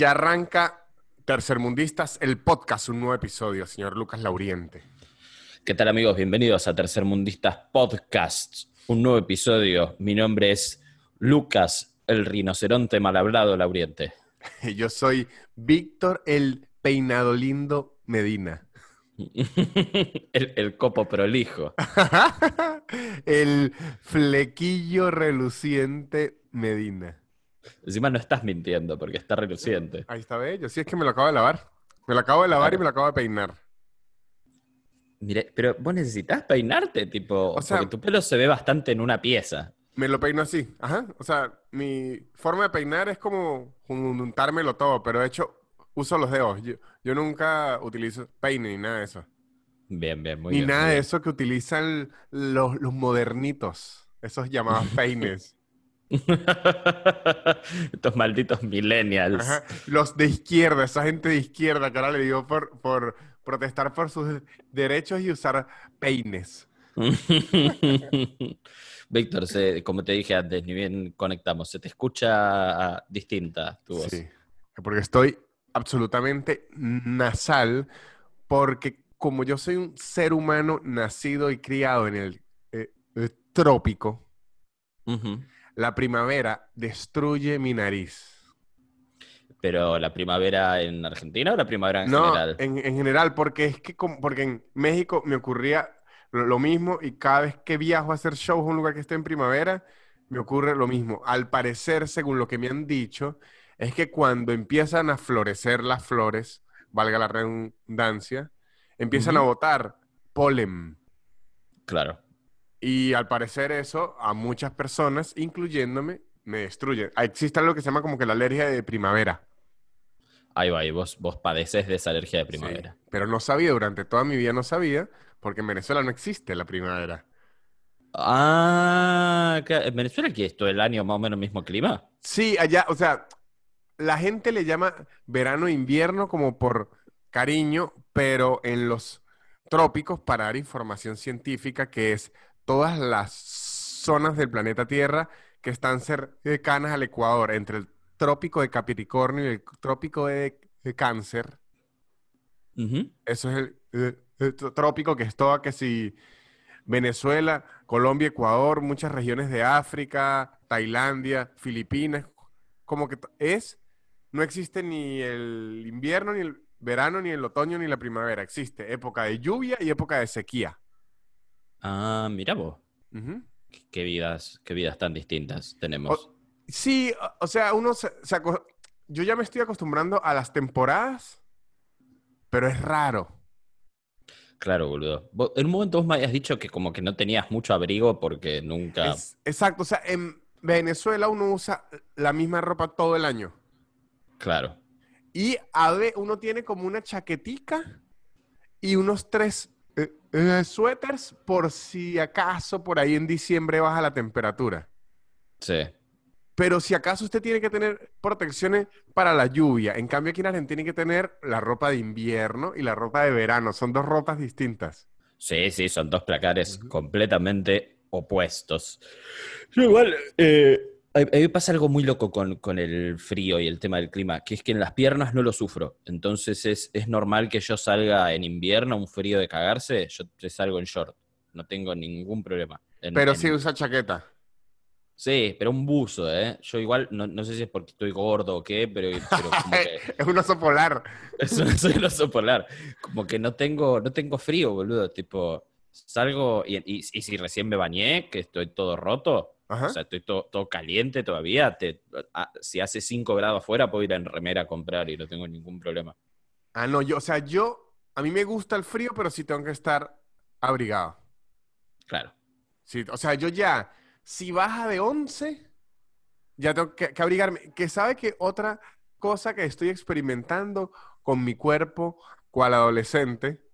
Ya arranca Tercermundistas, el podcast, un nuevo episodio, señor Lucas Lauriente. ¿Qué tal amigos? Bienvenidos a Tercermundistas Podcast, un nuevo episodio. Mi nombre es Lucas, el rinoceronte mal hablado Lauriente. Yo soy Víctor, el peinado lindo Medina. el, el copo prolijo. el flequillo reluciente Medina. Encima no estás mintiendo porque está reluciente. Ahí está bello. Sí, es que me lo acabo de lavar. Me lo acabo de lavar y me lo acabo de peinar. Mire, pero vos necesitas peinarte, tipo, O sea- porque tu pelo se ve bastante en una pieza. Me lo peino así. Ajá. O sea, mi forma de peinar es como juntármelo todo, pero de hecho uso los dedos. Yo, yo nunca utilizo peine ni nada de eso. Bien, bien, muy ni bien. nada muy de eso que utilizan los, los modernitos. Esos llamados peines. Estos malditos millennials. Ajá. Los de izquierda, esa gente de izquierda que ahora le digo por, por protestar por sus derechos y usar peines. Víctor, como te dije antes, ni bien conectamos, se te escucha ah, distinta tu voz. Sí, porque estoy absolutamente nasal, porque como yo soy un ser humano nacido y criado en el eh, eh, trópico. La primavera destruye mi nariz. Pero la primavera en Argentina o la primavera en No, general? en, en general, porque es que como- porque en México me ocurría lo, lo mismo y cada vez que viajo a hacer shows a un lugar que esté en primavera, me ocurre lo mismo. Al parecer, según lo que me han dicho, es que cuando empiezan a florecer las flores, valga la redundancia, empiezan a botar polen. Claro. Y al parecer eso a muchas personas, incluyéndome, me destruye. Existe algo que se llama como que la alergia de primavera. Ahí va, y vos, vos padeces de esa alergia de Sí, primavera. pero no sabía, durante toda mi vida no sabía, porque en Venezuela no existe la primavera. Ah, ¿qué- ¿en Venezuela qué es todo el año más o menos el mismo clima? Sí, allá, o sea, la gente le llama verano e invierno como por cariño, pero en los trópicos, para dar información científica, que es todas las zonas del planeta Tierra que están cercanas al Ecuador, entre el trópico de Capricornio y el trópico de, de Cáncer. Eso es el, eh, el tr- trópico que es toda que si Venezuela, Colombia, Ecuador, muchas regiones de África, Tailandia, Filipinas, como que es, no existe ni el invierno, ni el verano, ni el otoño, ni la primavera. Existe época de lluvia y época de sequía. Ah, mira vos. Qué- Qué vidas, qué vidas tan distintas tenemos. O- sí, o- o sea, uno se, se aco- yo ya me estoy acostumbrando a las temporadas, pero es raro. Claro, boludo. Vos- en un momento vos me habías dicho que como que no tenías mucho abrigo porque nunca... Es- exacto, o sea, en Venezuela uno usa la misma ropa todo el año. Claro. Y a ve- uno tiene como una chaquetica y unos tres eh, suéteres por si acaso por ahí en diciembre baja la temperatura. Sí. Pero si acaso usted tiene que tener protecciones para la lluvia. En cambio aquí en Argentina tiene que tener la ropa de invierno y la ropa de verano. Son dos ropas distintas. Sí, sí, son dos placares completamente opuestos. Yo igual, eh, a mí pasa algo muy loco con, con el frío y el tema del clima, que es que en las piernas no lo sufro. Entonces es, es normal que yo salga en invierno, un frío de cagarse, yo te salgo en short. No tengo ningún problema. En- Pero en- sí usa chaqueta. Sí, pero un buzo, ¿eh? Yo igual, no, no sé si es porque estoy gordo o qué, pero, pero como que... Es un oso polar. Eso no soy el oso polar. Como que no tengo, no tengo frío, boludo. Tipo, salgo y, y- y si recién me bañé, que estoy todo roto, Ajá. o sea, estoy todo, todo caliente todavía, te- ah, si hace 5 grados afuera puedo ir en remera a comprar y no tengo ningún problema. Ah, no, yo, o sea, yo, a mí me gusta el frío, pero sí tengo que estar abrigado. Claro. Sí, o sea, yo ya, si baja de 11, ya tengo que, que abrigarme. Que sabe que otra cosa que estoy experimentando con mi cuerpo cual adolescente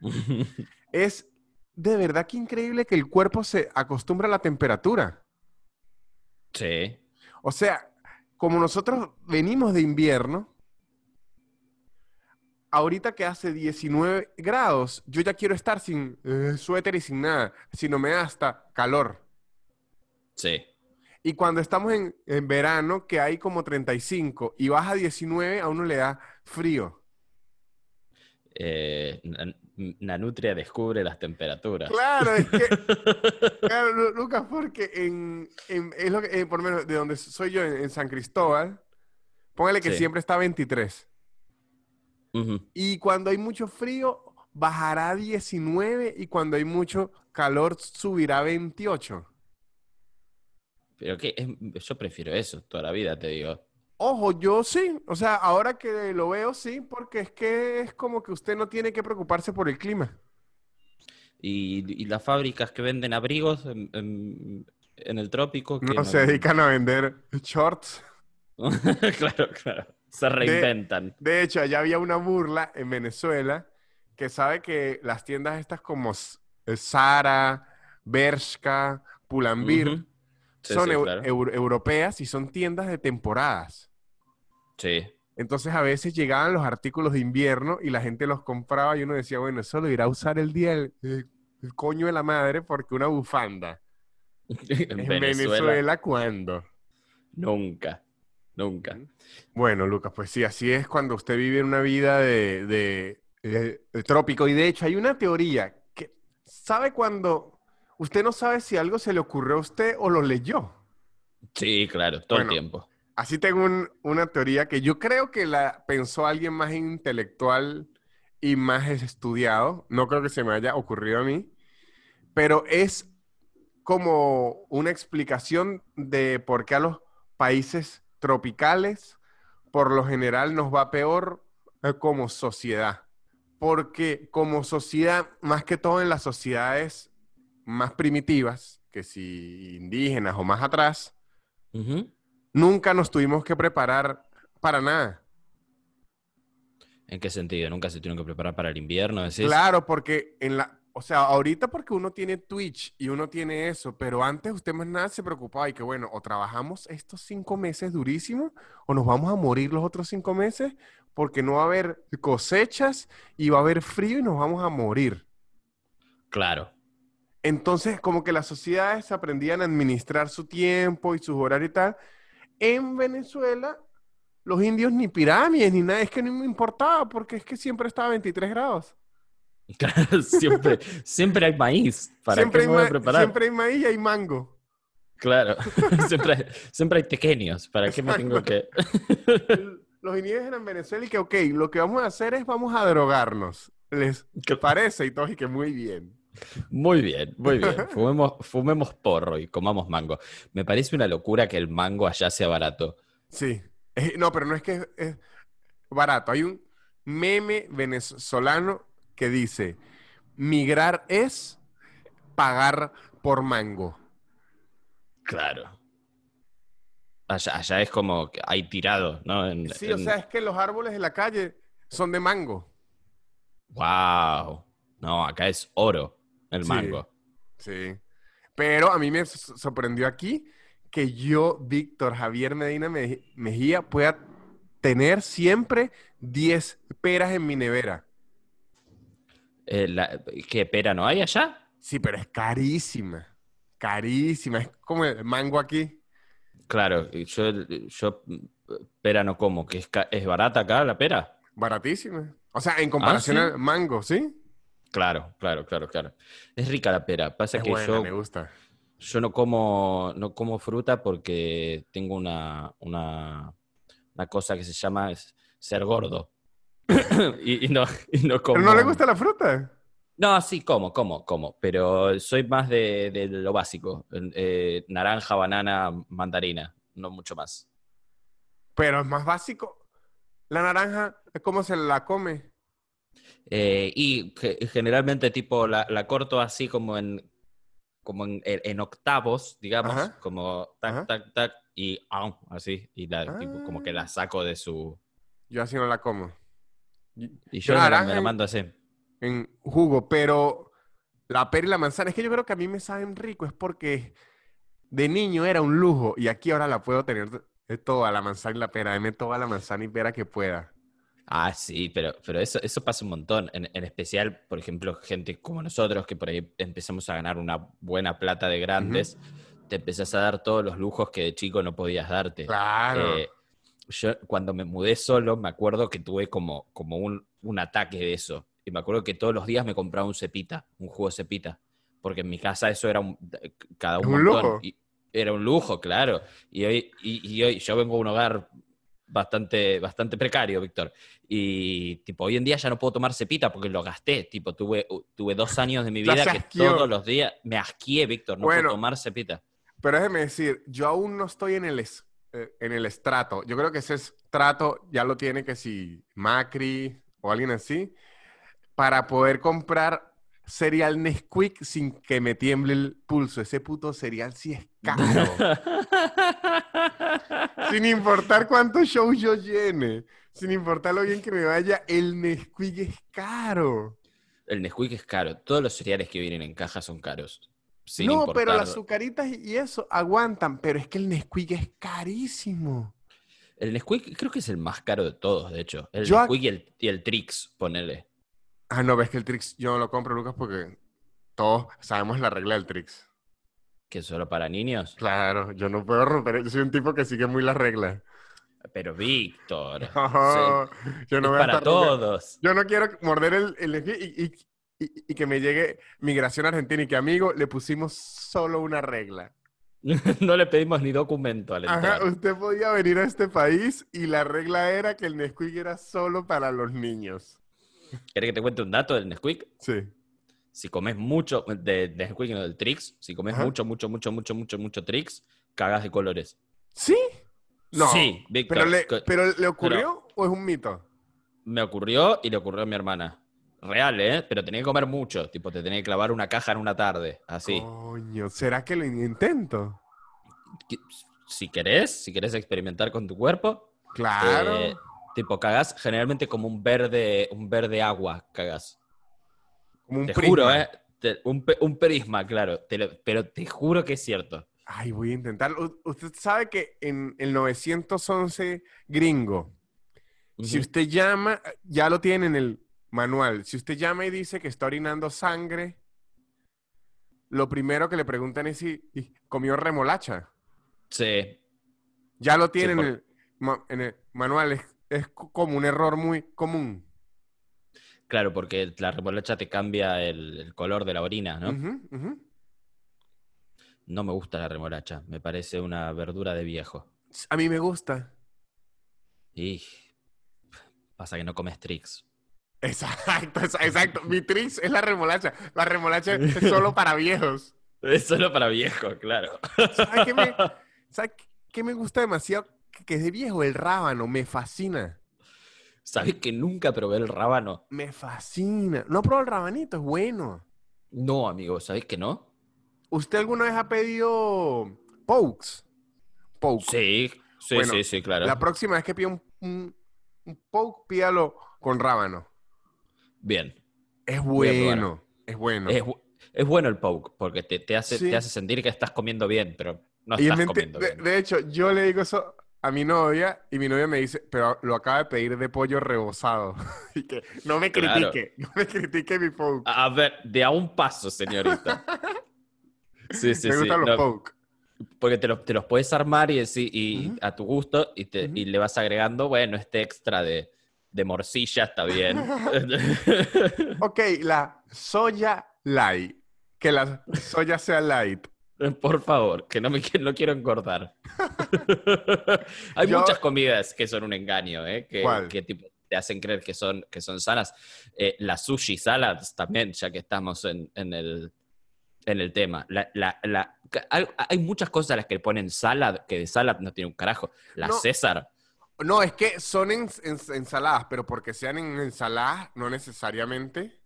es de verdad que increíble que el cuerpo se acostumbra a la temperatura. Sí. O sea, como nosotros venimos de invierno, ahorita que hace 19 grados, yo ya quiero estar sin eh, suéter y sin nada, sino me da hasta calor. Sí. Y cuando estamos en, en verano, que hay como 35 y baja 19, a uno le da frío. Eh, Nanutria descubre las temperaturas. Claro, es que, claro, Lu- Lucas, porque en, en- es lo que, eh, por lo menos de donde soy yo, en, en San Cristóbal, póngale que Sí. siempre está 23. Ujú. Y cuando hay mucho frío, bajará a 19 y cuando hay mucho calor, subirá a 28. Pero que yo prefiero eso toda la vida, te digo. Ojo, yo sí, o sea, ahora que lo veo, sí, porque es que es como que usted no tiene que preocuparse por el clima. Y, y las fábricas que venden abrigos en, en- en el trópico. que No se dedican a vender shorts. claro, claro. Se reinventan. De hecho, allá había una burla en Venezuela que sabe que las tiendas estas como eh, Zara, Bershka, Pull&Bear Ujú. Sí, son sí, eu- claro. eu- europeas y son tiendas de temporadas. Sí. Entonces a veces llegaban los artículos de invierno y la gente los compraba y uno decía, bueno, eso lo irá a usar el día del el- el coño de la madre porque una bufanda. En En Venezuela, Venezuela, ¿cuándo? nunca. Nunca. Bueno, Lucas, pues sí, así es cuando usted vive una vida de, de- de- de trópico. Y de hecho, hay una teoría que sabe cuando usted no sabe si algo se le ocurrió a usted o lo leyó. Sí, claro, todo Bueno. el tiempo. Así tengo un- una teoría que yo creo que la pensó alguien más intelectual y más estudiado. No creo que se me haya ocurrido a mí, pero es como una explicación de por qué a los países tropicales por lo general nos va peor eh, como sociedad. Porque como sociedad, más que todo en las sociedades más primitivas, que si indígenas o más atrás, Ujú. Nunca nos tuvimos que preparar para nada. ¿En qué sentido? ¿Nunca se tuvieron que preparar para el invierno? decís? Claro, porque en la, o sea, ahorita porque uno tiene Twitch y uno tiene eso, pero antes usted más nada se preocupaba y que bueno, o trabajamos estos cinco meses durísimos o nos vamos a morir los otros cinco meses porque no va a haber cosechas y va a haber frío y nos vamos a morir. Claro. Entonces, como que las sociedades aprendían a administrar su tiempo y sus horarios y tal. En Venezuela, los indios ni pirámides ni nada, es que no me importaba porque es que siempre estaba a 23 grados. Claro, siempre, siempre hay maíz. ¿Para siempre, qué me voy a preparar? siempre hay maíz y hay mango. Claro, siempre, hay- siempre hay pequeños. ¿Para qué me tengo que...? Los indígenas en Venezuela y que, ok, lo que vamos a hacer es vamos a drogarnos. ¿Les parece? Y todos y que muy bien. Muy bien, muy bien. Fumemos, fumemos porro y comamos mango. Me parece una locura que el mango allá sea barato. Sí. Eh, no, pero no es que es, es barato. Hay un meme venezolano que dice, migrar es pagar por mango. Claro. Allá, allá es como que hay tirado, ¿no? En- Sí, o sea, es que los árboles de la calle son de mango. Wow. No, acá es oro el mango. Sí. Pero a mí me sorprendió aquí que yo, Víctor Javier Medina Me- Mejía, pueda tener siempre 10 peras en mi nevera. Eh, la- ¿Qué pera no hay allá? Sí, pero es carísima. Carísima. Es como el mango aquí. Claro, yo, yo pera no como, que es, es barata acá la pera. Baratísima. O sea, en comparación ¿sí? al mango, ¿sí? Claro, claro, claro, claro. Es rica la pera. Pasa Es que buena, yo, me gusta. yo no como, no como fruta porque tengo una, una, una cosa que se llama ser gordo. y, y no, y no como. ¿Pero no le gusta la fruta? No, sí, como, como, como. Pero soy más de, de lo básico. Eh, naranja, banana, mandarina. No mucho más. Pero es más básico. La naranja, ¿cómo se la come? Eh, y ge- generalmente tipo la, la corto así como en como en, en octavos, digamos, Ajá. como tac, Ajá. tac, tac, y así, y la, tipo, como que Ah. la saco de su... Yo así no la como. Y- Y Yo yo la, me la mando así. en jugo, pero la pera y la manzana, es que yo creo que a mí me saben rico, es porque de niño era un lujo y aquí ahora la puedo tener de toda la manzana y la pera, deme toda la manzana y pera que pueda. Ah, sí, pero, pero eso, eso pasa un montón. En, en especial, por ejemplo, gente como nosotros que por ahí empezamos a ganar una buena plata de grandes, te empezás a dar todos los lujos que de chico no podías darte. Claro. Eh, yo cuando me mudé solo, me acuerdo que tuve como, como un, un ataque de eso. Y me acuerdo que todos los días me compraba un cepita, un jugo de cepita. Porque en mi casa eso era un, cada un, ¿Un montón. lujo? Y era un lujo, claro. Y hoy, y, y hoy yo vengo de un hogar bastante, bastante precario, Víctor. Y tipo, hoy en día ya no puedo tomar cepita porque lo gasté. Tipo, tuve, tuve dos años de mi vida que todos los días me asquié, Víctor. No Bueno. puedo tomar cepita. Pero déjeme decir, yo aún no estoy en el, es- eh, en el estrato. Yo creo que ese estrato ya lo tiene que si Macri o alguien así, para poder comprar cereal Nesquik sin que me tiemble el pulso. Ese puto cereal sí es caro. sin importar cuántos shows yo llene. Sin importar lo bien que me vaya, el Nesquik es caro. El Nesquik es caro. Todos los cereales que vienen en caja son caros. Sin no, importar. pero las azucaritas y eso aguantan, pero es que el Nesquik es carísimo. El Nesquik creo que es el más caro de todos, de hecho. El Yo ac- Nesquik y el, y el Trix, ponele. Ah, no, ves que el Trix yo no lo compro, Lucas, porque todos sabemos la regla del Trix. Que es solo para niños. Claro, yo no puedo romper, yo soy un tipo que sigue muy las reglas. Pero Víctor. yo sí, no es voy a para estar nunca- todos. Yo no quiero morder el, el y, y- y- y que me llegue migración argentina y que, amigo, le pusimos solo una regla. no le pedimos ni documento al entrar. Ajá, usted podía venir a este país y la regla era que el Nesquik era solo para los niños. ¿Querés que te cuente un dato del Nesquik? Sí. Si comes mucho de, de Nesquik y no del Trix, si comes Ajá. mucho, mucho, mucho, mucho, mucho, mucho Trix, cagas de colores. ¿Sí? No. Sí, Víctor. ¿Pero le, Co- pero ¿le ocurrió o es un mito? Me ocurrió y le ocurrió a mi hermana. Real, ¿eh? Pero tenía que comer mucho. Tipo, te tenía que clavar una caja en una tarde. Así. Coño, ¿será que lo intento? Si querés, si querés experimentar con tu cuerpo, Claro. eh, tipo, cagás generalmente como un verde, un verde agua, cagás. como un Te prisma. juro, ¿eh? Te- un, un prisma, claro. Te lo- pero te juro que es cierto. Ay, voy a intentarlo. Usted sabe que en el 911 gringo, si usted llama, ya lo tiene en el manual. Si usted llama y dice que está orinando sangre, lo primero que le preguntan es si comió remolacha. Sí. Ya lo tiene por- en, el, en el manual. Es, es co- como un error muy común. Claro, porque la remolacha te cambia el, el color de la orina, ¿no? No me gusta la remolacha. Me parece una verdura de viejo. A mí me gusta. Y pasa que no comes Trix. Exacto, exa- exacto. Mi trix es la remolacha. La remolacha es solo para viejos. Es solo para viejos, claro. ¿Sabes qué me, sabe qué me gusta demasiado? Que, es de viejo, el rábano. Me fascina. ¿Sabes que nunca probé el rábano? Me fascina. No probó el rabanito, es bueno. No, amigo, ¿sabes que no? ¿Usted alguna vez ha pedido pokes? Poke. Sí, sí, Bueno, sí, sí, claro. La próxima vez que pida un, un, un poke, pídalo con rábano. Bien. Es bueno. Es bueno. Es, bu- es bueno el poke, porque te, te hace, Sí. te hace sentir que estás comiendo bien, pero no Y estás comiendo de, bien. de hecho, yo le digo eso a mi novia y mi novia me dice, pero lo acaba de pedir de pollo rebozado. y que no me Claro. critique, no me critique mi poke. A ver, de a un paso, señorita. Sí, sí, me sí. gustan los no, poke. porque te, los- te los puedes armar y, decir, y a tu gusto y, te- y le vas agregando, bueno, este extra de, de morcilla está bien. Ok, la soya light. Que la soya sea light. Por favor, que no me no quiero engordar. Hay Yo- muchas comidas que son un engaño, ¿eh? Que, tipo, te hacen creer que son, que son sanas. Eh, las sushi salads también, ya que estamos en, en el, en el tema. La- la- la- ca- hay, hay muchas cosas a las que ponen salad, que de salad no tiene un carajo. La No. César, No, es que son en- en- ensaladas, pero porque sean en ensaladas, no necesariamente.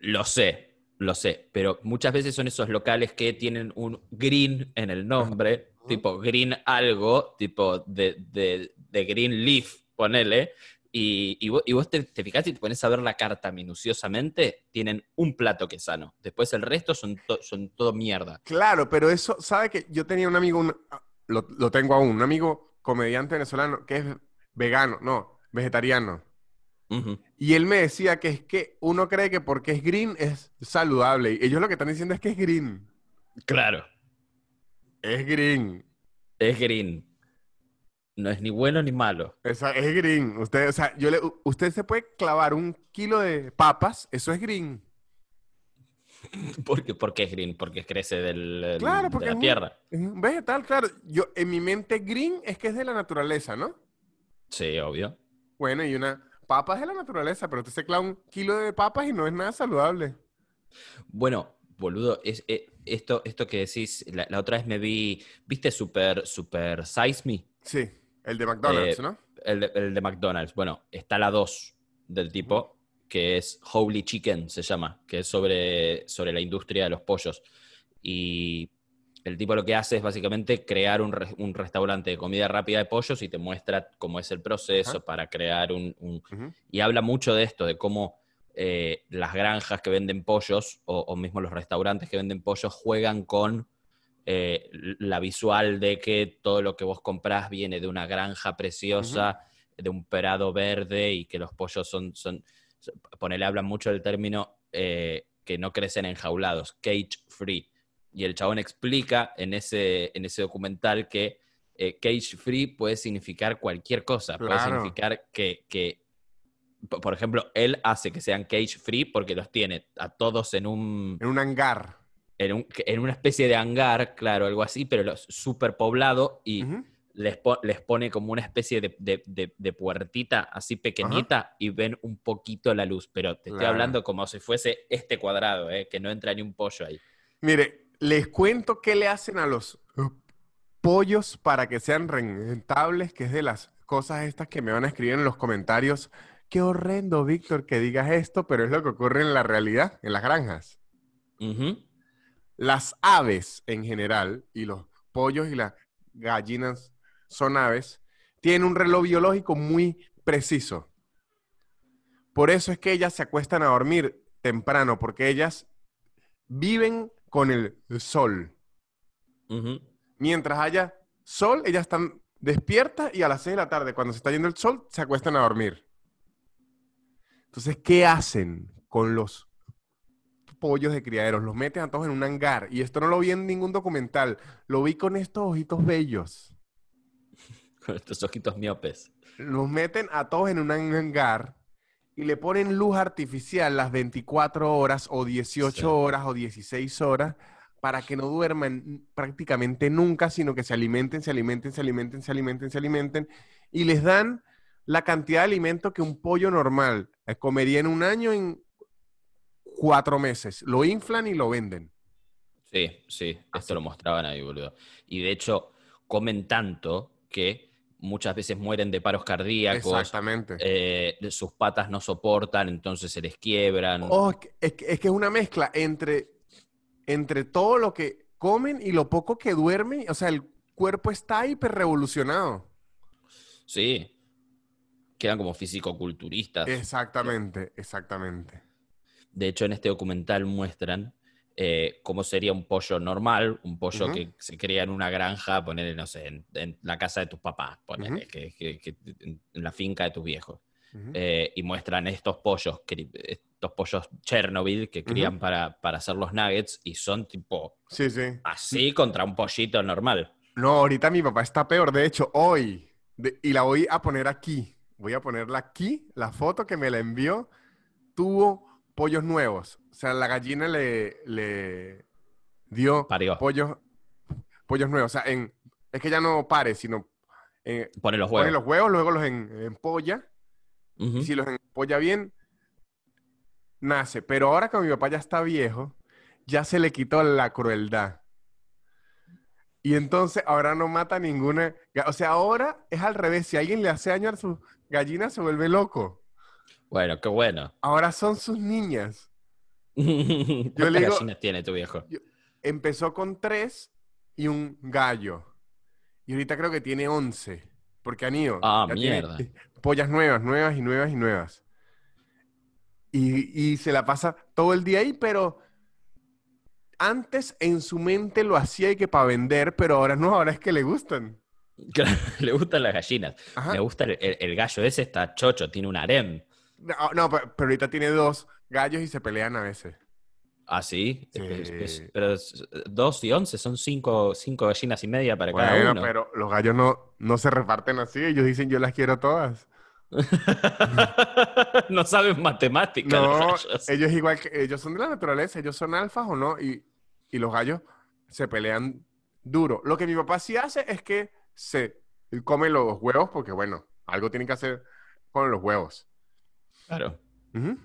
lo sé, lo sé, pero muchas veces son esos locales que tienen un green en el nombre, tipo green algo, tipo de, de- de green leaf, ponele, y, y vos, y vos te, te fijás y te pones a ver la carta minuciosamente, tienen un plato que es sano. Después el resto son, to- son todo mierda. Claro, pero eso, ¿sabe que Yo tenía un amigo, un- lo, lo tengo aún, un amigo comediante venezolano que es vegano, no, vegetariano. Y él me decía que es que uno cree que porque es green es saludable. Y ellos lo que están diciendo es que es green. Claro. Es green. Es green. No es ni bueno ni malo. Esa- es green. Usted, o sea, yo le, usted se puede clavar un kilo de papas, eso es green. ¿Por qué, por qué es green? Porque crece del, Claro, porque de es la un- tierra. Es un vegetal, claro. Yo, en mi mente, green es que es de la naturaleza, ¿no? Sí, obvio. Bueno, y una papa es de la naturaleza, pero usted se clava un kilo de papas y no es nada saludable. Bueno, boludo, es, eh, esto, esto que decís, la, la otra vez me vi, ¿viste Super, Super Size Me? Sí, el de McDonald's, Eh, ¿no? El de, el de McDonald's. Bueno, está la 2 del tipo, que es Holy Chicken, se llama, que es sobre, sobre la industria de los pollos. Y el tipo lo que hace es básicamente crear un, re- un restaurante de comida rápida de pollos y te muestra cómo es el proceso Ajá. para crear un... Y habla mucho de esto, de cómo eh, las granjas que venden pollos o, o mismo los restaurantes que venden pollos juegan con eh, la visual de que todo lo que vos comprás viene de una granja preciosa, de un prado verde y que los pollos son, son ponele, hablan mucho del término eh, que no crecen enjaulados, cage free. Y el chabón explica en ese, en ese documental que eh, cage free puede significar cualquier cosa. Puede significar que, que, por ejemplo, él hace que sean cage free porque los tiene a todos en un, En un hangar. en, un- en una especie de hangar, claro, algo así, pero los super poblado y les, po- les pone como una especie de, de- de- de puertita así pequeñita y ven un poquito la luz, pero te estoy Claro. hablando como si fuese este cuadrado, ¿eh? que no entra ni un pollo ahí. Mire, les cuento qué le hacen a los eh, pollos para que sean rentables, que es de las cosas estas que me van a escribir en los comentarios. Qué horrendo, Víctor, que digas esto, pero es lo que ocurre en la realidad, en las granjas. Las aves en general, y los pollos y las gallinas son aves, tienen un reloj biológico muy preciso. Por eso es que ellas se acuestan a dormir temprano, porque ellas viven con el sol. Mientras haya sol, ellas están despiertas y a las 6 de la tarde, cuando se está yendo el sol, se acuestan a dormir. Entonces, ¿qué hacen con los pollos de criaderos? Los meten a todos en un hangar. Y esto no lo vi en ningún documental. Lo vi con estos ojitos bellos. Con estos ojitos miopes. Los meten a todos en un hangar y le ponen luz artificial las 24 horas o 18 Sí. horas o 16 horas para que no duerman prácticamente nunca, sino que se alimenten, se alimenten, se alimenten, se alimenten, se alimenten y les dan la cantidad de alimento que un pollo normal eh, comería en un año en cuatro meses. Lo inflan y lo venden. Sí, sí, Así. esto lo mostraban ahí, boludo. Y de hecho, comen tanto que muchas veces mueren de paros cardíacos, Exactamente. eh, sus patas no soportan, entonces se les quiebran. Oh, es que, es que- es una mezcla entre, entre todo lo que comen y lo poco que duermen. O sea, el cuerpo está hiper revolucionado. Sí. Quedan como fisicoculturistas. Exactamente, exactamente. De hecho, en este documental muestran eh, cómo sería un pollo normal, un pollo que se cría en una granja, ponerle, no sé, en, en la casa de tus papás, que, que- que- en la finca de tus viejos. Eh, y muestran estos pollos, estos pollos Chernobyl que crían para, para hacer los nuggets y son tipo Sí, sí. así contra un pollito normal. No, ahorita mi papá está peor. De hecho, hoy, de- y la voy a poner aquí. Voy a ponerla aquí, la foto que me la envió, tuvo pollos nuevos. O sea, la gallina le, le dio Parió. pollos, pollos nuevos. O sea, en, es que ya no pare, sino eh, Pone los pone huevos. los huevos, luego los en, empolla. Y si los empolla bien, nace. Pero ahora que mi papá ya está viejo, ya se le quitó la crueldad. Y entonces ahora no mata ninguna. O sea, ahora es al revés. Si alguien le hace daño a sus gallinas, se vuelve loco. Bueno, qué bueno. Ahora son sus niñas. ¿Cuántas le digo- gallinas tiene tu viejo? Empezó con tres y un gallo. Y ahorita creo que tiene once. Porque han ido. Ah, tiene mierda. Pollas nuevas, nuevas y nuevas y nuevas. Y, y se la pasa todo el día ahí, pero antes en su mente lo hacía y que para vender, pero ahora no, ahora es que le gustan. Claro, le gustan las gallinas. Ajá. Me gusta el, el- el gallo ese, está chocho, tiene un harem. No, no, pero, pero ahorita tiene dos gallos y se pelean a veces. Ah, sí. Sí. Es- es- pero es- dos y once son cinco, cinco gallinas y media para cada uno. pero los gallos no, no se reparten así. Ellos dicen yo las quiero todas. no saben matemáticas. No, ellos igual que ellos son de la naturaleza, ellos son alfas o no, y, y los gallos se pelean duro. Lo que mi papá sí hace es que se come los huevos, porque bueno, algo tienen que hacer con los huevos. Claro. Ujú.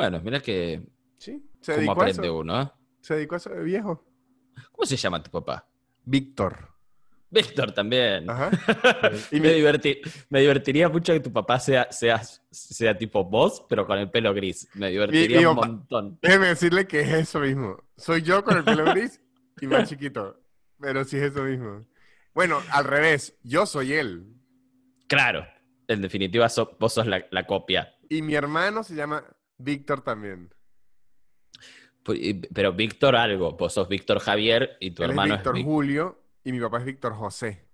Bueno, mira que Sí, se cómo dedicó a aprende eso. uno, ¿eh? Se dedicó a eso de viejo. ¿Cómo se llama tu papá? Víctor. Víctor también. Ajá. y me, divertiría mucho que tu papá sea, sea, sea tipo vos, pero con el pelo gris. Me divertiría mi un montón. Déjeme decirle que es eso mismo. Soy yo con el pelo gris y más chiquito. Pero sí es eso mismo. Bueno, al revés, yo soy él. Claro. En definitiva, so- vos sos la, la copia. Y mi hermano se llama Víctor también. Pu- y- Pero Víctor algo. Vos sos Víctor Javier y tu Él hermano es es Víctor Julio y mi papá es Víctor José.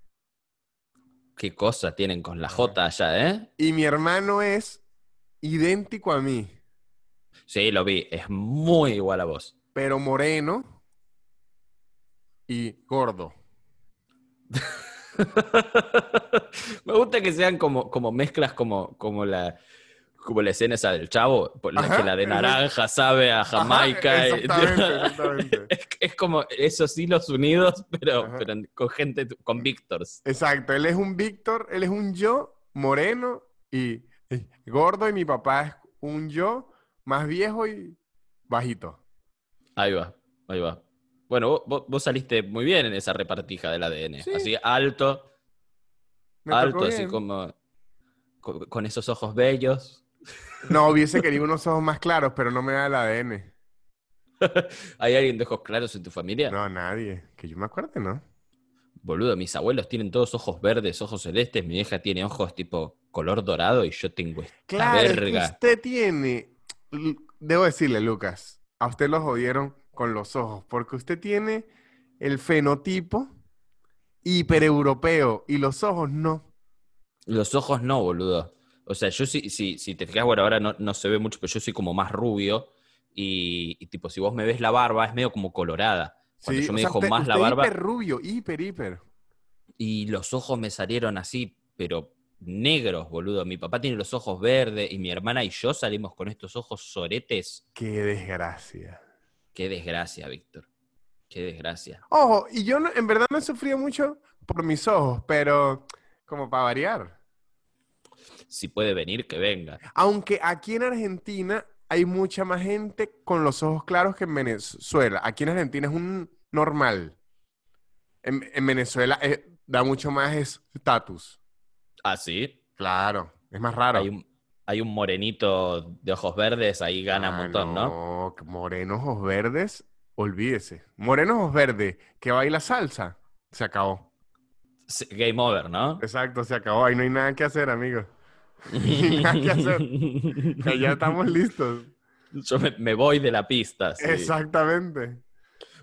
¿Qué cosa tienen con la J allá, eh? Y mi hermano es idéntico a mí, Sí, lo vi. Es muy igual a vos. pero moreno y gordo. Me gusta que sean como, como mezclas como, como la como la escena esa del chavo, la Ajá, que la de naranja sabe a Jamaica. Ajá, y- exactamente, exactamente. es, es como esos hilos unidos, pero, con gente, con Víctors. Exacto, él es un Víctor, él es un yo moreno y, gordo y mi papá es un yo más viejo y bajito. Ahí va, ahí va. Bueno, vos- saliste muy bien en esa repartija del ADN. Sí. Así alto, Me alto, así como con, con esos ojos bellos. No, hubiese querido unos ojos más claros, pero no me da el ADN. ¿Hay alguien de ojos claros en tu familia? No, nadie. Que yo me acuerde, ¿no? Boludo, mis abuelos tienen todos ojos verdes, ojos celestes, mi vieja tiene ojos tipo color dorado y yo tengo esta Claro, es que verga. usted tiene, debo decirle, Lucas, a usted lo jodieron con los ojos, porque usted tiene el fenotipo hipereuropeo y los ojos no. Los ojos no, boludo. O sea, yo sí, sí, si te fijas, bueno, ahora no, no se ve mucho, pero yo soy como más rubio y, y tipo, si vos me ves la barba, es medio como colorada. Cuando Sí, yo me sea, dejo usted- más la barba hiper rubio, hiper, hiper. y los ojos me salieron así, pero negros, boludo. Mi papá tiene los ojos verdes y mi hermana y yo salimos con estos ojos soretes. Qué desgracia. Qué desgracia, Víctor. Qué desgracia. Ojo, y yo no- en verdad no he sufrido mucho por mis ojos, pero como para variar. Si puede venir, que venga. Aunque aquí en Argentina hay mucha más gente con los ojos claros que en Venezuela. Aquí en Argentina es un normal. En, en Venezuela eh, da mucho más estatus. Ah, sí. Claro, es más raro. Hay un, hay un morenito de ojos verdes, ahí gana un Ah, montón, ¿no? No, morenos ojos verdes, olvídese. Morenos ojos verdes que baila salsa, se acabó. Game over, ¿no? Exacto, se acabó. Ahí no hay nada que hacer, amigo. nada que hacer. Que ya estamos listos. Yo me, me voy de la pista. sí. Exactamente.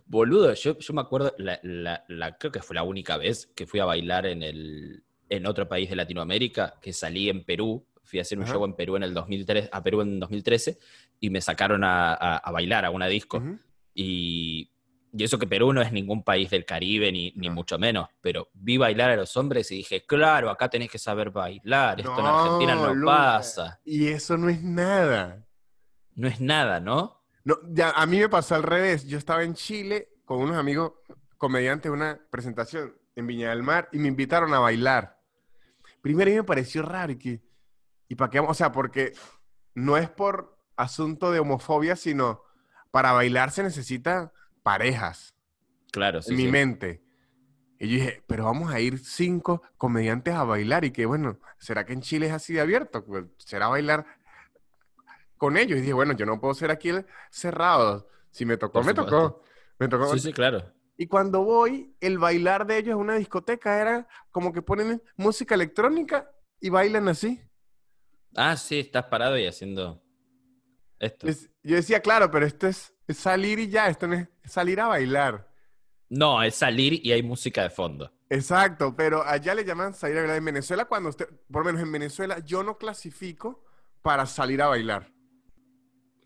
Boludo, yo, yo me acuerdo, la, la- la- creo que fue la única vez que fui a bailar en, el, en otro país de Latinoamérica, que salí en Perú. Fui a hacer un Ajá. show en Perú en el 2003, a Perú en 2013 y me sacaron a, a- a bailar a una disco. Y, y eso que Perú no es ningún país del Caribe, ni, mucho menos, pero vi bailar a los hombres y dije, claro, acá tenés que saber bailar, esto en Argentina no pasa. Y eso no es nada. No es nada, ¿no? No, ya, a mí me pasó al revés. Yo estaba en Chile con unos amigos comediantes una presentación en Viña del Mar y me invitaron a bailar. Primero a mí me pareció raro y que, ¿y para qué vamos? O sea, porque no es por asunto de homofobia, sino para bailar se necesita parejas Claro, sí. en mi sí. mente. Y yo dije, pero vamos a ir cinco comediantes a bailar y que bueno, ¿será que en Chile es así de abierto? Pues, ¿Será bailar con ellos? Y dije, bueno, yo no puedo ser aquí el cerrado. Si me tocó, me tocó. Me tocó. Sí, sí, claro. Y cuando voy, el bailar de ellos en una discoteca era como que ponen música electrónica y bailan así. Ah, sí, estás parado y haciendo esto. Es- yo decía, claro, pero esto es, es salir y ya, esto no es es salir a bailar. No, es salir y hay música de fondo. Exacto, pero allá le llaman salir a bailar. En Venezuela, cuando usted, por lo menos en Venezuela, yo no clasifico para salir a bailar.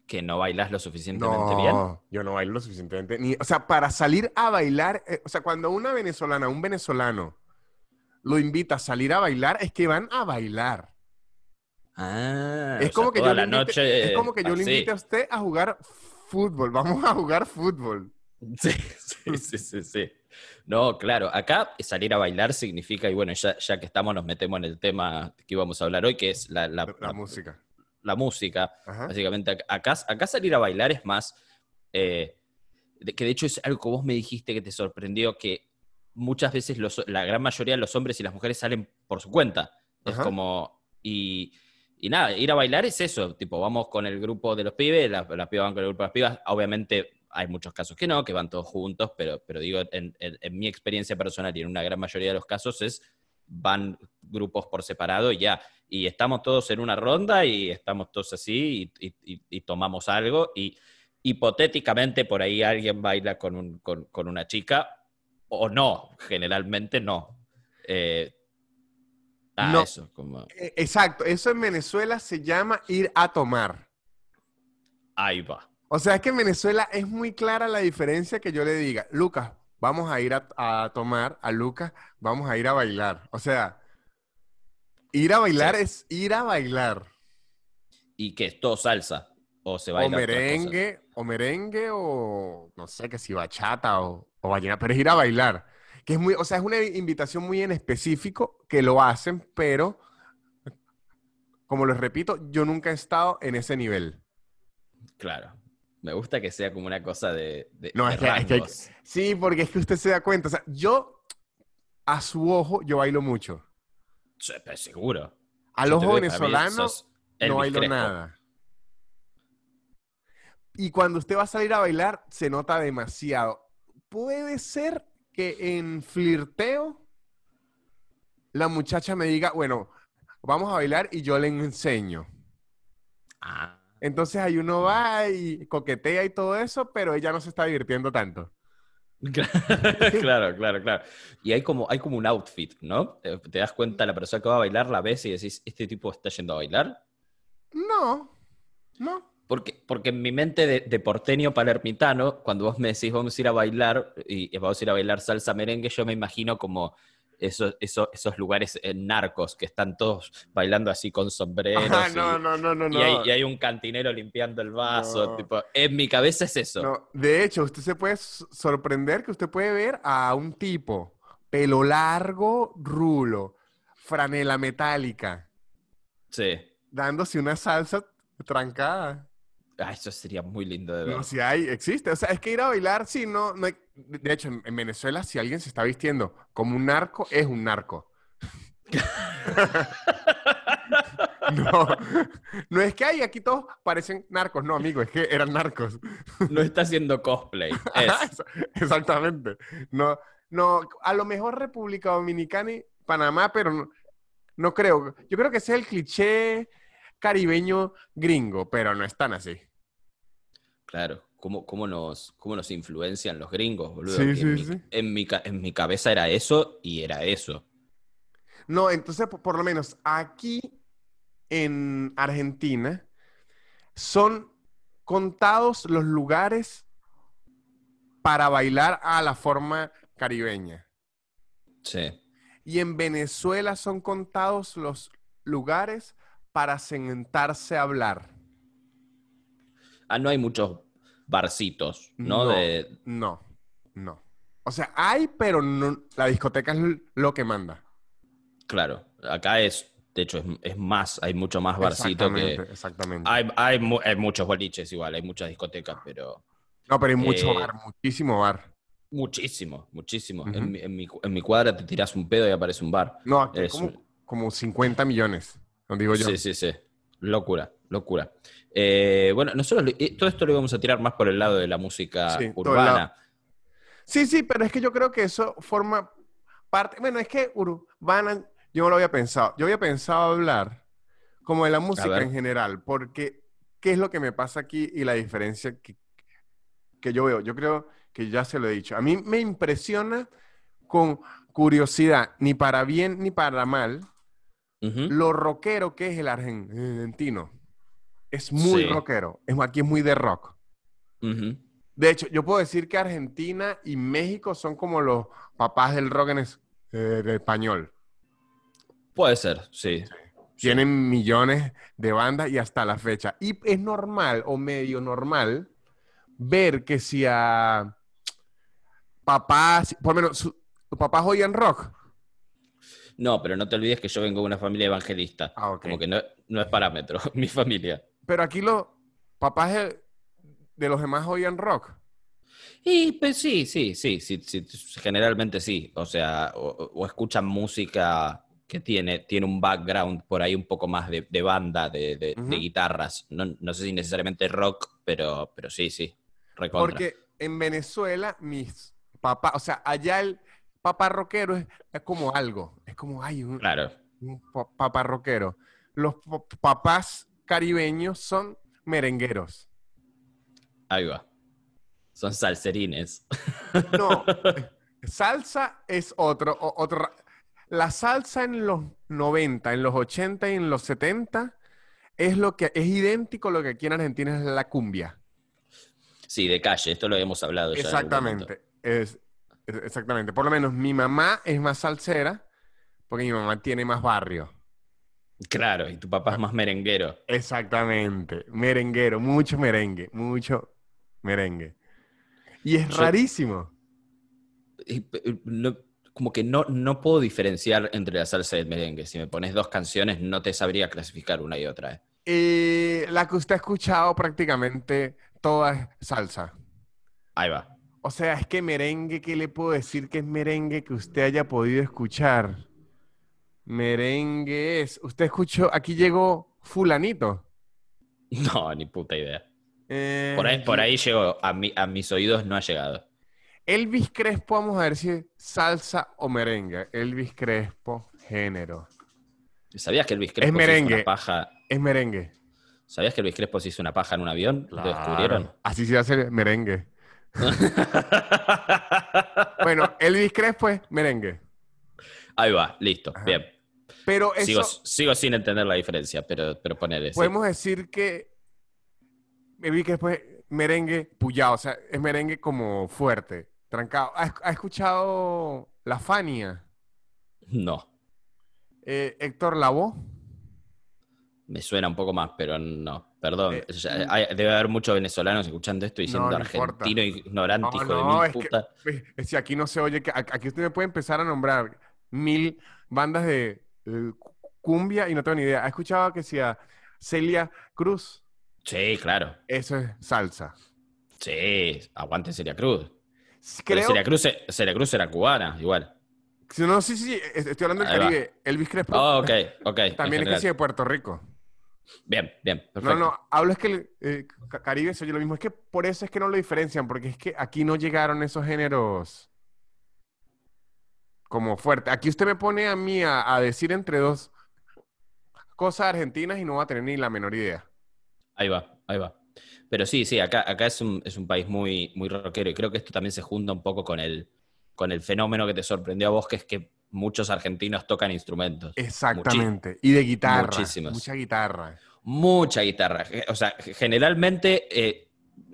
que no bailas lo suficientemente bien. No, yo no bailo lo suficientemente. Ni, o sea, para salir a bailar, eh, o sea, cuando una venezolana, un venezolano lo invita a salir a bailar, es que van a bailar. Ah, Es como sea, que yo invite- noche. es como que yo le invite a usted a jugar fútbol. Vamos a jugar fútbol. Sí, sí, sí, sí, sí. No, claro, acá salir a bailar significa, y bueno, ya, ya que estamos, nos metemos en el tema que íbamos a hablar hoy, que es la, la- La, la- música. la música. Ajá. Básicamente, ac- acá, acá salir a bailar es más, eh, que de hecho es algo que vos me dijiste que te sorprendió, que muchas veces los- la gran mayoría de los hombres y las mujeres salen por su cuenta. Es como, y, y nada, ir a bailar es eso, tipo, vamos con el grupo de los pibes, las, las pibas van con el grupo de las pibas, obviamente hay muchos casos que no, que van todos juntos, pero, pero digo, en, mi experiencia personal y en una gran mayoría de los casos es, van grupos por separado y ya, y estamos todos en una ronda y estamos todos así y, tomamos algo y hipotéticamente por ahí alguien baila con, un- con una chica o no, generalmente no. Eh, ah, No. eso, como Eh, Exacto, eso en Venezuela se llama ir a tomar. ahí va. O sea, es que en Venezuela es muy clara la diferencia que yo le diga, Lucas, vamos a ir a, a tomar, a Lucas, vamos a ir a bailar. O sea, ir a bailar Sí. es ir a bailar. ¿Y qué? ¿Es todo salsa? ¿O se O baila merengue, o merengue, o no sé, que si bachata o, o vallenato, pero es ir a bailar. Que es muy, o sea, es una invitación muy en específico que lo hacen, pero como les repito, yo nunca he estado en ese nivel. Claro. Me gusta que sea como una cosa de, de- No, de es que- es que. Sí, porque es que usted se da cuenta. O sea, yo, a su ojo, yo bailo mucho. Sí, pero seguro. Al ojo venezolano, no bailo Crespo. nada. Y cuando usted va a salir a bailar, se nota demasiado. Puede ser que en flirteo la muchacha me diga, bueno, vamos a bailar y yo le enseño. Ah, Entonces ahí uno va y coquetea y todo eso, pero ella no se está divirtiendo tanto. claro, claro, claro. Y hay como, hay como un outfit, ¿no? Te, te das cuenta la persona que va a bailar, la ves y decís, ¿este tipo está yendo a bailar? No, no. Porque, porque en mi mente de, de porteño palermitano, cuando vos me decís vamos a ir a bailar y y vamos a ir a bailar salsa merengue, yo me imagino como esos, esos, esos lugares en narcos que están todos bailando así con sombreros. Ajá, y, no, no, no, no, y hay, no. y hay un cantinero limpiando el vaso. No. tipo, en mi cabeza es eso. No, de hecho, usted se puede sorprender que usted puede ver a un tipo, pelo largo, rulo, franela metálica, Sí. dándose una salsa trancada. Ah, eso sería muy lindo de ver. No, si hay, existe. O sea, es que ir a bailar, sí, no, no hay- De hecho, en, en Venezuela, si alguien se está vistiendo como un narco, es un narco. No, no es que hay, aquí todos parecen narcos, no, amigo, es que eran narcos. No está haciendo cosplay. Es, Ex- Exactamente. No, no, a lo mejor República Dominicana y Panamá, pero no, no creo. Yo creo que ese es el cliché caribeño gringo, pero no es tan así. Claro. ¿Cómo, cómo, nos, ¿Cómo nos influencian los gringos, boludo? Sí, sí, en, mi, sí. en mi en mi cabeza era eso y era eso. No, entonces, po- por, lo menos aquí en Argentina son contados los lugares para bailar a la forma caribeña. Sí. Y en Venezuela son contados los lugares para sentarse a hablar. Ah, no hay muchos barcitos, ¿no? No. De, No, no. O sea, hay, pero no- la discoteca es lo que manda. claro, acá es, de hecho, es, es más, hay mucho más barcito que... Exactamente. Hay, hay, mu- hay muchos boliches igual, hay muchas discotecas, pero No, pero hay mucho eh, bar, muchísimo bar. muchísimo, muchísimo. En, mi, en, mi, en mi cuadra te tiras un pedo y aparece un bar. No, aquí es- como, como 50 millones, no digo yo. Sí, sí, sí. Locura, locura. Eh, bueno, nosotros eh, todo esto lo íbamos a tirar más por el lado de la música Sí, urbana. Sí, sí, pero es que yo creo que eso forma parte. Bueno, es que urbana, yo no lo había pensado. Yo había pensado hablar como de la música en general, porque ¿qué es lo que me pasa aquí y la diferencia que, que yo veo? Yo creo que ya se lo he dicho. A mí me impresiona con curiosidad, ni para bien ni para mal, Lo rockero que es el argentino. es muy Sí. rockero. Es, aquí es muy de rock. De hecho, yo puedo decir que Argentina y México son como los papás del rock en es- eh, español. Puede ser, sí. Sí. Tienen millones de bandas y hasta la fecha. Y es normal o medio normal ver que si a papás, por lo menos, su- papás oían rock. No, pero no te olvides que yo vengo de una familia evangelista. Ah, ok. Como que no, no es parámetro, mi familia. Pero aquí los papás de, los demás oían rock. Y pues sí, sí, sí, sí, sí, generalmente sí. O sea, o, o escuchan música que tiene, tiene un background por ahí un poco más de, de banda, de, de- de Ujú. guitarras. No, no sé si necesariamente rock, pero, pero sí, sí. Recontra. Porque en Venezuela, mis papás, o sea, allá el papá rockero es, es como algo. Es como, ay, un, Claro. un pa- papá rockero. Los pa- papás caribeños son merengueros. Ahí va. Son salserines. No, salsa es otro, otro. La salsa en los 90, en los 80 y en los 70 es lo que es idéntico a lo que aquí en Argentina es la cumbia. Sí, de calle, esto lo hemos hablado ya. en. Exactamente. Es, es- exactamente. Por lo menos mi mamá es más salsera porque mi mamá tiene más barrio. Claro, y tu papá es más merenguero. Exactamente. Merenguero, mucho merengue, mucho merengue. Y es Yo- rarísimo. Y, eh, no- como que no, no puedo diferenciar entre la salsa y el merengue. Si me pones dos canciones, no te sabría clasificar una y otra. ¿eh? Eh, la que usted ha escuchado prácticamente toda es salsa. Ahí va. O sea, es que merengue, ¿qué le puedo decir que es merengue que usted haya podido escuchar? Merengue es. Usted escuchó, aquí llegó Fulanito. No, ni puta idea. Eh, Por ahí, por ahí llegó. A, mi- a mis oídos no ha llegado. Elvis Crespo, vamos a ver si es salsa o merengue. Elvis Crespo, género. ¿Sabías que Elvis Crespo se hizo merengue. una paja? Es merengue. ¿Sabías que Elvis Crespo se hizo una paja en un avión? ¿Lo descubrieron? Así se hace merengue. Bueno, Elvis Crespo es merengue. Ahí va, listo, Ajá. bien. Pero eso Sigo, sigo sin entender la diferencia, pero, pero ponele. sí. podemos decir que Elvis Crespo es merengue puyado. O sea, es merengue como fuerte, trancado. ¿Ha, ha escuchado La Fania? No, Eh, Héctor Lavoe. me suena un poco más, pero no. Perdón. Eh, Ya- hay- debe haber muchos venezolanos escuchando esto y diciendo No, no importa. argentino ignorante, No, hijo de mil es que- puta. Pues, Si aquí no se oye, que aquí usted me puede empezar a nombrar mil bandas de eh, cumbia y no tengo ni idea. ¿Ha escuchado que sea Celia Cruz? Sí, claro. Eso es salsa. Sí, aguante Celia Cruz. Pero Creo, Celia Cruz, e- Celia Cruz era cubana, igual. no, sí, sí, es- estoy hablando del Ahí va. Caribe. Elvis Crespo Oh, ok, ok. también es que sí de Puerto Rico. Bien, bien, No, perfecto. no, hablo es que el eh, Ca- Caribe se oye lo mismo. Es que por eso es que no lo diferencian, porque es que aquí no llegaron esos géneros como fuerte. Aquí usted me pone a mí a, a decir entre dos cosas argentinas y no va a tener ni la menor idea. Ahí va, ahí va. Pero sí, sí, acá, acá es, un, es un país muy, muy rockero y creo que esto también se junta un poco con el, con el fenómeno que te sorprendió a vos, que es que muchos argentinos tocan instrumentos. Exactamente. Y de guitarra. Muchísimas. Mucha guitarra. Mucha guitarra. O sea, generalmente, eh,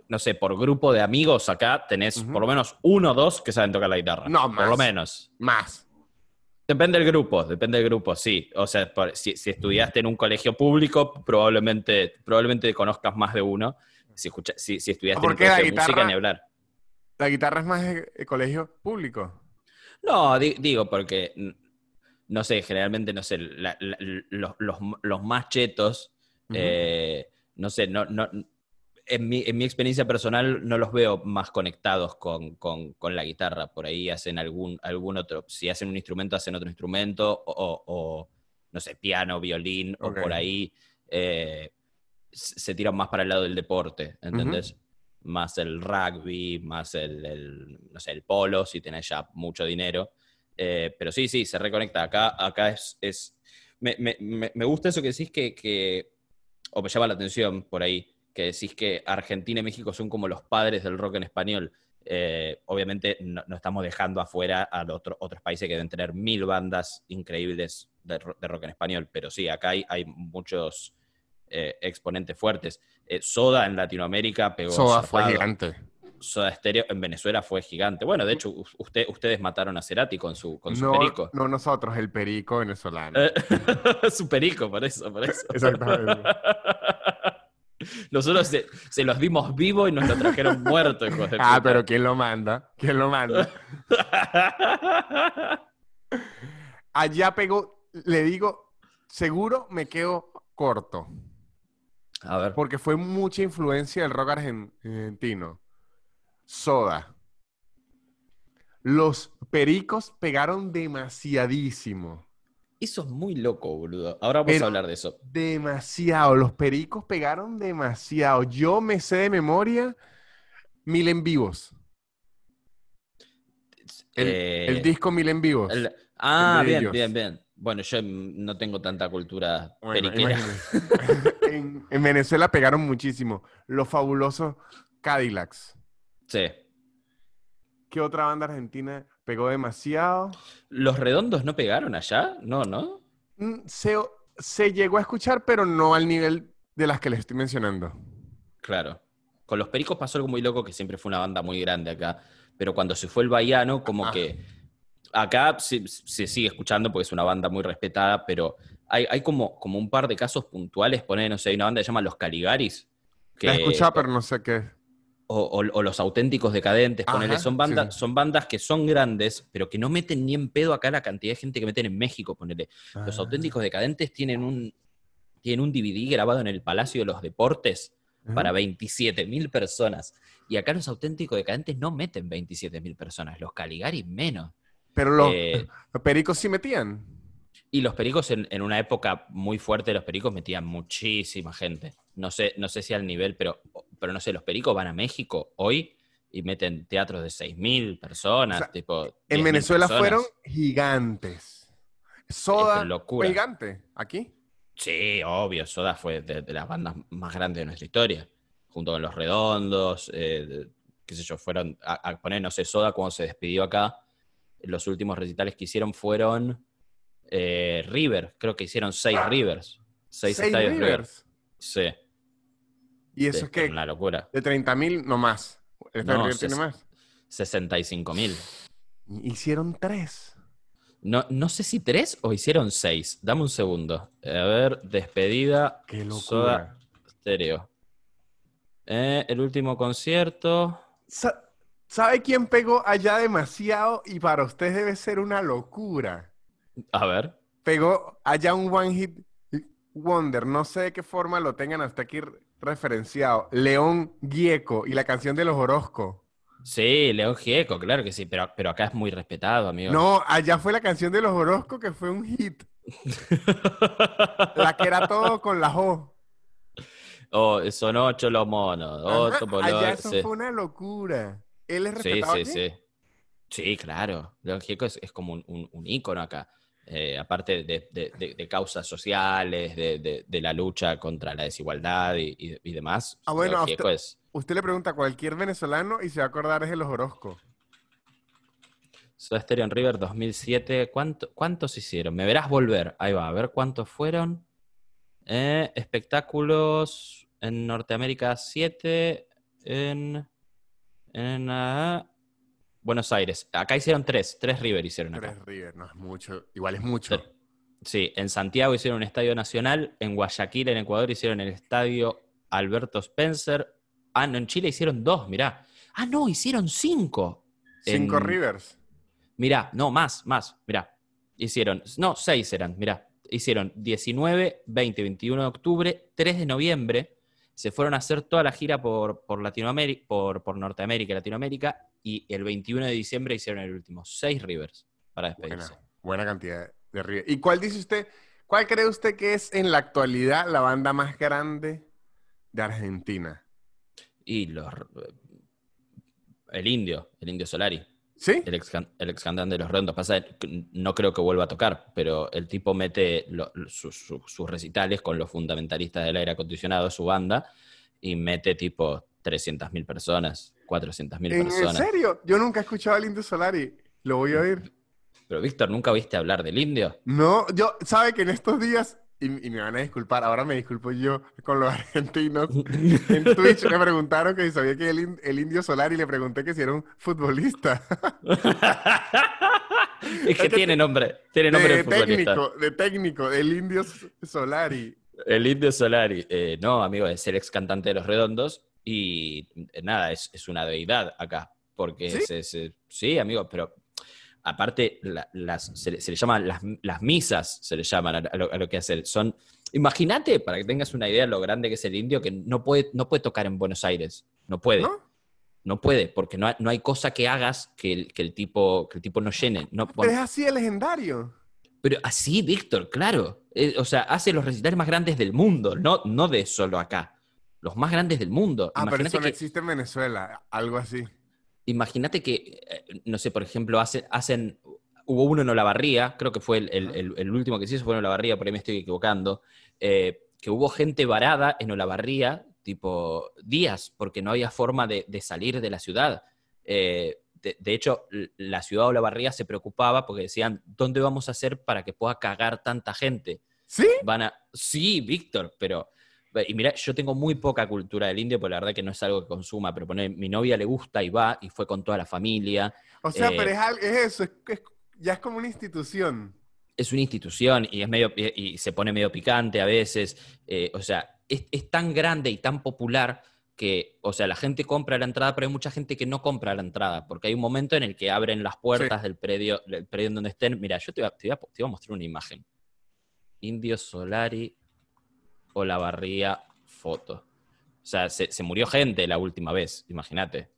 no sé, por grupo de amigos acá tenés por lo menos uno o dos que saben tocar la guitarra. No, Por lo más. menos. Más. Depende del grupo, depende del grupo, sí. O sea, si, si estudiaste en un colegio público, probablemente, probablemente conozcas más de uno. Si, escucha- si, si estudiaste en un colegio de música, guitarra- ni hablar. La guitarra es más de, de colegio público. No, di- digo, porque, no sé, generalmente, no sé, la- la- los, los- los más chetos, eh, no sé, no, no, en, mi, en mi experiencia personal no los veo más conectados con, con- con la guitarra. Por ahí hacen algún, algún otro, si hacen un instrumento, hacen otro instrumento, o, o- o, no sé, piano, violín, o por ahí eh, se se tiran más para el lado del deporte, ¿entendés? Más el rugby, más el, el, no sé, el polo, si tenés ya mucho dinero. Eh, pero sí, sí, se reconecta. Acá, acá es. es me, me- me- gusta eso que decís que, que- O me llama la atención por ahí, que decís que Argentina y México son como los padres del rock en español. Eh, obviamente no, estamos dejando afuera a otro- otros países que deben tener mil bandas increíbles de rock en español, pero sí, acá hay, hay muchos eh, exponentes fuertes. Eh, Soda en Latinoamérica pegó. Soda fue zarpado. gigante. Soda Stereo en Venezuela fue gigante. Bueno, de hecho, usted, ustedes mataron a Cerati con su, con su No, perico. no nosotros, el perico venezolano. Eh, su perico, por eso, por eso. Exactamente. Nosotros se, se los dimos vivo y nos lo trajeron muerto, hijos de Ah, puta. pero ¿quién lo manda? ¿Quién lo manda? Allá pegó, le digo, seguro me quedo corto, A ver, porque fue mucha influencia del rock argen- argentino. Soda. Los pericos pegaron demasiadísimo. eso es muy loco, boludo. Ahora vamos Pero- a hablar de eso. Demasiado. Los pericos pegaron demasiado. Yo me sé de memoria Mil en vivos. El, Eh, el disco Mil en vivos. el- ah, bien, bien, bien. Bueno, yo no tengo tanta cultura Bueno, periquera. en, en Venezuela pegaron muchísimo. Los fabulosos Cadillacs. Sí. ¿Qué otra banda argentina pegó demasiado? ¿Los redondos no pegaron allá? No, ¿no? Mm, Se, se llegó a escuchar, pero no al nivel de las que les estoy mencionando. Claro. Con los Pericos pasó algo muy loco, que siempre fue una banda muy grande acá. Pero cuando se fue el Baiano, como Ah. que acá se, se sigue escuchando porque es una banda muy respetada, pero hay, hay como, como un par de casos puntuales. Poner, no sé, hay una banda que se llama Los Caligaris. Que, La he escuchado, pero no sé qué. o, o- o Los Auténticos Decadentes, ponele. Ajá, son, bandas, sí, son bandas que son grandes, pero que no meten ni en pedo acá la cantidad de gente que meten en México, ponele. Los Ah. Auténticos Decadentes tienen un, tienen un DVD grabado en el Palacio de los Deportes para 27.000 personas. Y acá los auténticos decadentes no meten 27.000 personas, los Caligari menos. Pero los, Eh, los pericos sí metían. y los pericos en, en una época muy fuerte los pericos metían muchísima gente. No sé, no sé si al nivel, pero, pero no sé, los pericos van a México hoy y meten teatros de 6.000 personas. O sea, tipo, En 10.000 Venezuela personas. fueron gigantes. Soda fue gigante. ¿Aquí? Sí, obvio, Soda fue de, de las bandas más grandes de nuestra historia, junto con Los Redondos, eh, qué sé yo, fueron a, a poner, no sé, Soda cuando se despidió acá, los últimos recitales que hicieron fueron eh, River, creo que hicieron seis Rivers, seis, Seis estadios River. Rivers. Sí, Y eso es que una locura. de 30 mil no más. El Estadio No, River tiene más. 65 mil. Hicieron tres. No, no sé si tres o hicieron seis. Dame un segundo. A ver, despedida. Qué Soda locura. Stereo. Eh, el último concierto. Sa- ¿Sabe quién pegó allá demasiado? Y para usted debe ser una locura. A ver. Pegó allá un One Hit Wonder. No sé de qué forma lo tengan hasta aquí referenciado. León Gieco y la canción de los Orozco. Sí, León Gieco, claro que sí, pero, pero acá es muy respetado, amigo. No, allá fue la canción de los Orozco que fue un hit. La que era todo con la O. oh, son ocho los monos. Ajá, allá eso sí. fue una locura. Él es sí, respetado sí, aquí? sí. Sí, claro. León Gieco es, es como un, un, un ícono acá. Eh, aparte de, de- de- de causas sociales, de, la lucha contra la desigualdad y, y- y demás. Ah, bueno, a usted- es Usted le pregunta a cualquier venezolano y se va a acordar es de los Orozco. Soda Stereo en River 2007. ¿Cuánto- ¿Cuántos hicieron? Me verás volver. Ahí va, a ver cuántos fueron. Eh, espectáculos en Norteamérica 7. En, en ah, Buenos Aires. Acá hicieron tres. Tres River hicieron acá. Tres River, no es mucho. Igual es mucho. Sí, en Santiago hicieron un estadio nacional. En Guayaquil, en Ecuador, hicieron el estadio Alberto Spencer. Ah, no, en Chile hicieron dos, mirá. Ah, no, hicieron cinco. Cinco En- Rivers. Mirá, no, más, más, mirá. Hicieron, no, seis eran, mirá. Hicieron 19, 20, 21 de octubre, 3 de noviembre. Se fueron a hacer toda la gira por, por Latinoamérica, por, por Norteamérica y Latinoamérica. Y el 21 de diciembre hicieron el último. Seis Rivers para despedirse. Buena, buena cantidad de River. ¿Y cuál dice usted, cuál cree usted que es en la actualidad la banda más grande de Argentina? Y los. El indio, el indio Solari, ¿Sí? el ex, el ex cantante de los Redondos. Pasa no creo que vuelva a tocar, pero el tipo mete lo- sus- recitales con los fundamentalistas del aire acondicionado, su banda, y mete tipo 300.000 personas, 400.000 ¿En, en personas. serio? Yo nunca he escuchado al Indio Solari. Lo voy a oír. Pero Víctor, ¿nunca viste hablar del indio? No, yo, sabe que en estos días y, y me van a disculpar, ahora me disculpo yo con los argentinos. En Twitch me preguntaron que si sabía que el, el indio solar y le pregunté que si era un futbolista. es que tiene nombre, tiene nombre de, De futbolista. técnico, de técnico, el indio Solari. El Indio Solari. Eh, no, amigo, es el ex cantante de Los Redondos y eh, nada, es, es una deidad acá. Porque ¿Sí? es, es, eh, sí, amigo, pero aparte la- las, se, le, se le llaman las, las misas, se le llaman a, a lo, a lo que hace. Son, imagínate, para que tengas una idea de lo grande que es el indio, que no puede, no puede tocar en Buenos Aires. No puede. ¿No? No puede, porque no hay, no hay cosa que hagas que el, que el, tipo, que el tipo no llene. No, Pero es así de legendario. pero así, Víctor, claro. Eh, o sea, hace los recitales más grandes del mundo, no, no de solo acá. Los más grandes del mundo. Ah, pero eso no que, existe en Venezuela, algo así. Imagínate que, eh, no sé, por ejemplo, hace- hacen. Hubo uno en Olavarría, creo que fue el, el- el- el último que se hizo fue en Olavarría, por ahí me estoy equivocando. eh, que hubo gente varada en Olavarría, tipo días, porque no había forma de, de salir de la ciudad. Eh, de, de hecho, la ciudad de Olavarría se preocupaba porque decían, ¿dónde vamos a hacer para que pueda cagar tanta gente? ¿Sí? van a... Sí, Víctor, pero... Y mira, yo tengo muy poca cultura del indio, porque la verdad que no es algo que consuma, pero poner, mi novia le gusta y va, y fue con toda la familia. O sea, Eh, pero es, es eso, es, es- ya es como una institución. Es una institución y, es medio, y y se pone medio picante a veces. eh, o sea, es, es tan grande y tan popular que, o sea, la gente compra la entrada, pero hay mucha gente que no compra la entrada, porque hay un momento en el que abren las puertas del predio, del predio en donde estén. Mira, yo te voy, a, te voy a- te voy a mostrar una imagen. Indio Solari Olavarría foto. O sea, se, se murió gente la última vez, imagínate.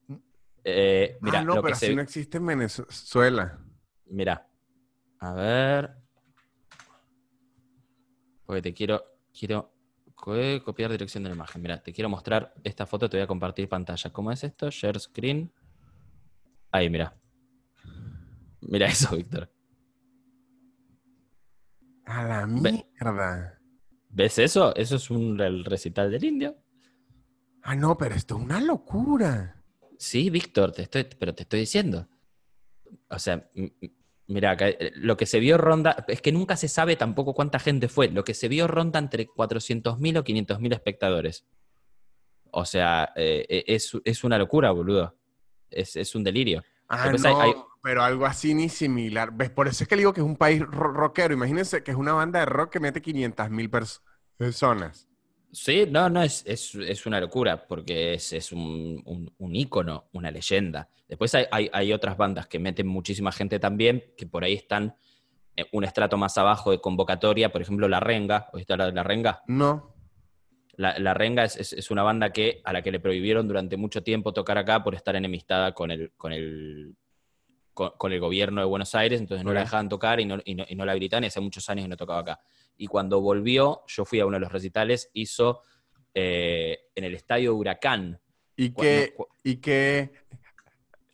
Eh, mira, ah, no, lo pero que se- así no existe en Venezuela. Mira. A ver. Porque te quiero. Quiero co- copiar dirección de la imagen. Mira, te quiero mostrar esta foto, te voy a compartir pantalla. ¿Cómo es esto? Share screen. Ahí, mira. Mira eso, Víctor. A la mierda. ¿Ves eso? Eso es un el recital del indio. Ah, no, pero esto es una locura. Sí, Víctor, te estoy, pero te estoy diciendo. O sea, mira, eh, lo que se vio ronda, es que nunca se sabe tampoco cuánta gente fue. Lo que se vio ronda entre 400.000 o 500.000 espectadores. O sea, eh, eh, es, es una locura, boludo. Es, es un delirio. Ah, no, hay- pero algo así ni similar. ¿Ves? Por eso es que le digo que es un país ro- rockero. Imagínense que es una banda de rock que mete 500 mil personas. Sí, no, no, es, es, es una locura, porque es, es un, un, un ícono, una leyenda. Después hay, hay, hay otras bandas que meten muchísima gente también, que por ahí están eh, un estrato más abajo de convocatoria, por ejemplo, La Renga, ¿oíste hablar de La Renga? No. La, La Renga es, es- es una banda que, a la que le prohibieron durante mucho tiempo tocar acá por estar enemistada con el, con el, con, con el gobierno de Buenos Aires, entonces no la dejaban tocar y no, y no, y no la habilitaban y hace muchos años que no tocaba acá. Y cuando volvió, yo fui a uno de los recitales, hizo eh, en el estadio Huracán. ¿Y qué, y qué,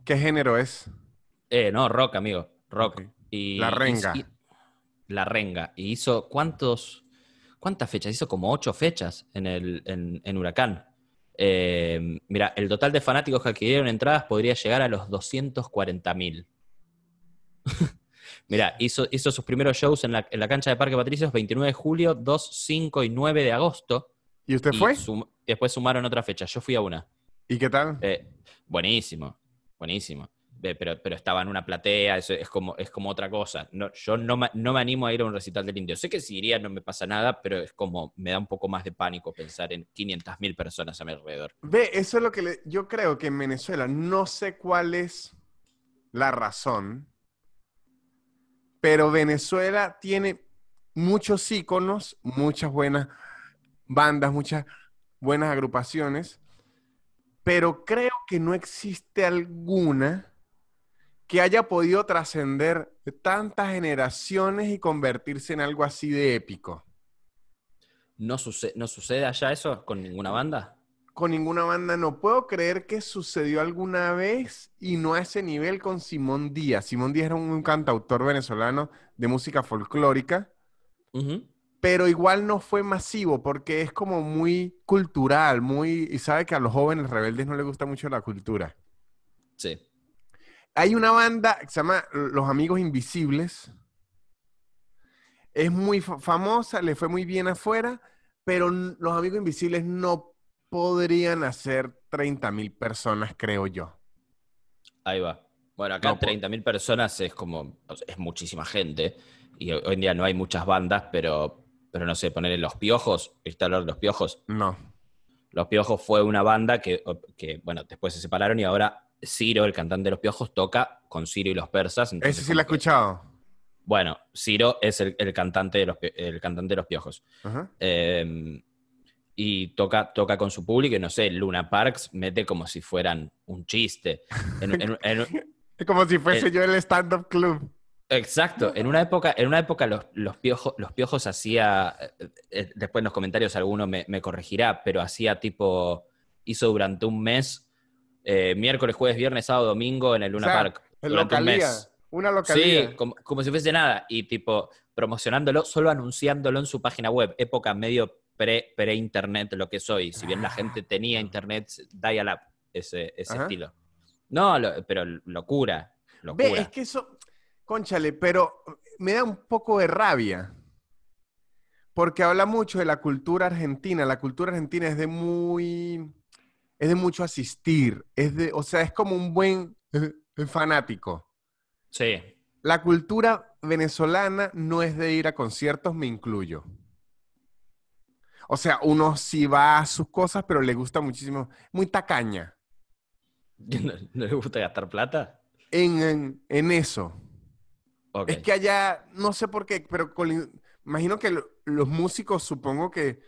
qué género es? Eh, no, rock, amigo, rock. Y, La Renga. y- la Renga. Y hizo, ¿cuántos, ¿cuántas fechas? Hizo como ocho fechas en, el, en, en Huracán. Eh, mira, el total de fanáticos que adquirieron entradas podría llegar a los 240 mil. mira, hizo, hizo sus primeros shows en la, en la cancha de Parque Patricios 29 de julio, 2, 5 y 9 de agosto. ¿Y usted y fue? sum- después sumaron otra fecha. Yo fui a una. ¿Y qué tal? Eh, buenísimo, buenísimo. Pero, pero estaba en una platea, eso es como, es como otra cosa. No, yo no no me animo a ir a un recital del indio. Sé que si iría no me pasa nada, pero es como, me da un poco más de pánico pensar en 500.000 personas a mi alrededor. Ve, eso es lo que yo creo que en Venezuela, no sé cuál es la razón, pero Venezuela tiene muchos íconos, muchas buenas bandas, muchas buenas agrupaciones, pero creo que no existe alguna que haya podido trascender tantas generaciones y convertirse en algo así de épico. ¿No, suce- ¿No sucede allá eso con ninguna banda? con ninguna banda. No puedo creer que sucedió alguna vez y no a ese nivel con Simón Díaz. Simón Díaz era un, cantautor venezolano de música folclórica, pero igual no fue masivo porque es como muy cultural, muy... Y sabe que a los jóvenes rebeldes no les gusta mucho la cultura. Sí. Hay una banda que se llama Los Amigos Invisibles. es muy fa- famosa, le fue muy bien afuera, pero los Amigos Invisibles no podrían hacer 30 mil personas, creo yo. Ahí va. Bueno, acá No, por- 30.000 personas es como, es muchísima gente. Y hoy hoy en día no hay muchas bandas, pero, pero no sé, ponerle Los Piojos, ¿viste hablar de Los Piojos? No. Los Piojos fue una banda que, que, bueno, después se separaron y ahora Ciro, el cantante de Los Piojos, toca con Ciro y los persas. entonces Ese sí lo he escuchado. Bueno, Ciro es el, el cantante de los, el cantante de los Piojos. Ajá. Eh, y toca, toca con su público y no sé, Luna Parks mete como si fueran un chiste. En- en- en- Es como si fuese yo el stand-up club. exacto, en una época, en una época los, los, piojos, los piojos hacía, eh, eh, después en los comentarios alguno me, me corregirá, pero hacía tipo, hizo durante un mes, eh, miércoles, jueves, viernes, sábado, domingo en el Luna O sea, Park. En durante un localía. mes. Una localía. Sí, como, como si fuese nada. Y tipo, promocionándolo, solo anunciándolo en su página web. Época medio pre- pre-internet, lo que soy. Si bien la gente tenía internet, dial-up, ese, ese Ajá. estilo. No, lo- pero locura. locura. Ve, es que eso, conchale, pero me da un poco de rabia. Porque habla mucho de la cultura argentina. La cultura argentina es de muy, es de mucho asistir. Es de, o sea, es como un buen eh, fanático. Sí. La cultura venezolana no es de ir a conciertos, me incluyo. O sea, uno sí va a sus cosas, pero le gusta muchísimo, muy tacaña ¿No, no le gusta gastar plata? en, en- en eso. Es que allá, no sé por qué, pero con- imagino que lo- los músicos supongo que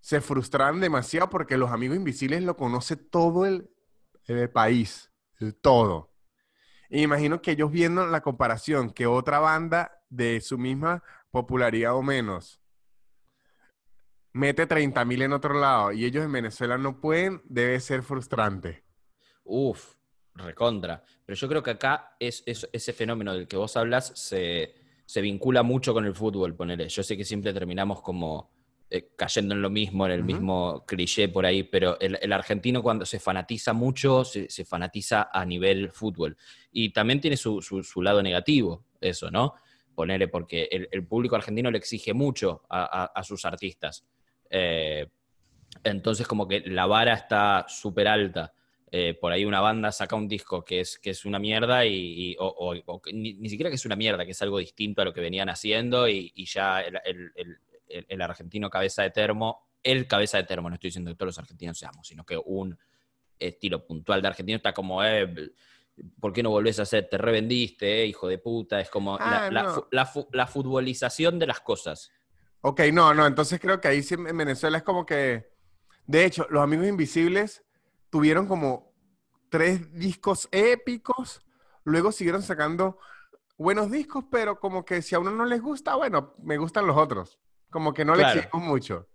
se frustraron demasiado porque los amigos invisibles lo conoce todo el, el país, el todo. Imagino que ellos viendo la comparación que otra banda de su misma popularidad o menos mete 30 mil en otro lado y ellos en Venezuela no pueden, debe ser frustrante. Uf, recontra. Pero yo creo que acá es, es- ese fenómeno del que vos hablas se, se vincula mucho con el fútbol, ponele. Yo sé que siempre terminamos como eh, cayendo en lo mismo, en el mismo cliché por ahí, pero el, el argentino cuando se fanatiza mucho, se, se fanatiza a nivel fútbol. Y también tiene su, su- su lado negativo, eso, ¿no? Ponele, porque el, el público argentino le exige mucho a, a- a sus artistas. Eh, entonces como que la vara está súper alta. Eh, por ahí una banda saca un disco que es, que es una mierda y, y- o, o- o que ni, ni siquiera que es una mierda, que es algo distinto a lo que venían haciendo y, y ya el, el- el- el- el argentino cabeza de termo, el cabeza de termo, no estoy diciendo que todos los argentinos seamos, sino que un estilo puntual de argentino está como, eh, ¿por qué no volvés a hacer? Te revendiste, eh, hijo de puta. Es como la, Ah, la no. la la futbolización de las cosas. Ok, no, no, entonces creo que ahí sí en Venezuela es como que, de hecho, los Amigos Invisibles tuvieron como tres discos épicos, luego siguieron sacando buenos discos, pero como que si a uno no les gusta, bueno, me gustan los otros, como que no le Claro. exigimos mucho.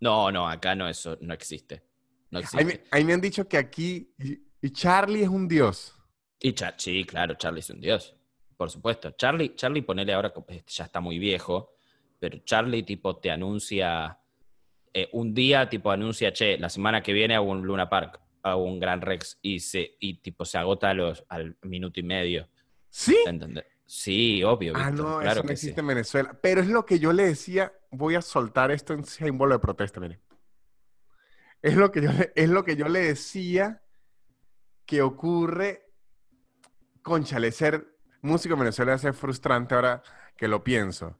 No, no, acá no, eso no existe. No Ahí me, ahí me han dicho que aquí, y, y Charlie es un dios. Y Cha- sí, claro, Charlie es un dios. Por supuesto. Charlie, Charlie, ponele ahora, que ya está muy viejo, pero Charlie, tipo, te anuncia. eh, un día, tipo, anuncia, che, la semana que viene hago un Luna Park, hago un Gran Rex, y, se, y tipo, se agota a los, al minuto y medio. ¿Sí? ¿Entendés? Sí, obvio, Ah, no, claro eso no que sí. existe en Venezuela. Pero es lo que yo le decía, voy a soltar esto en símbolo de protesta, mire. Es lo que yo le, es lo que yo le decía que ocurre, conchale, ser músico en Venezuela es frustrante ahora que lo pienso.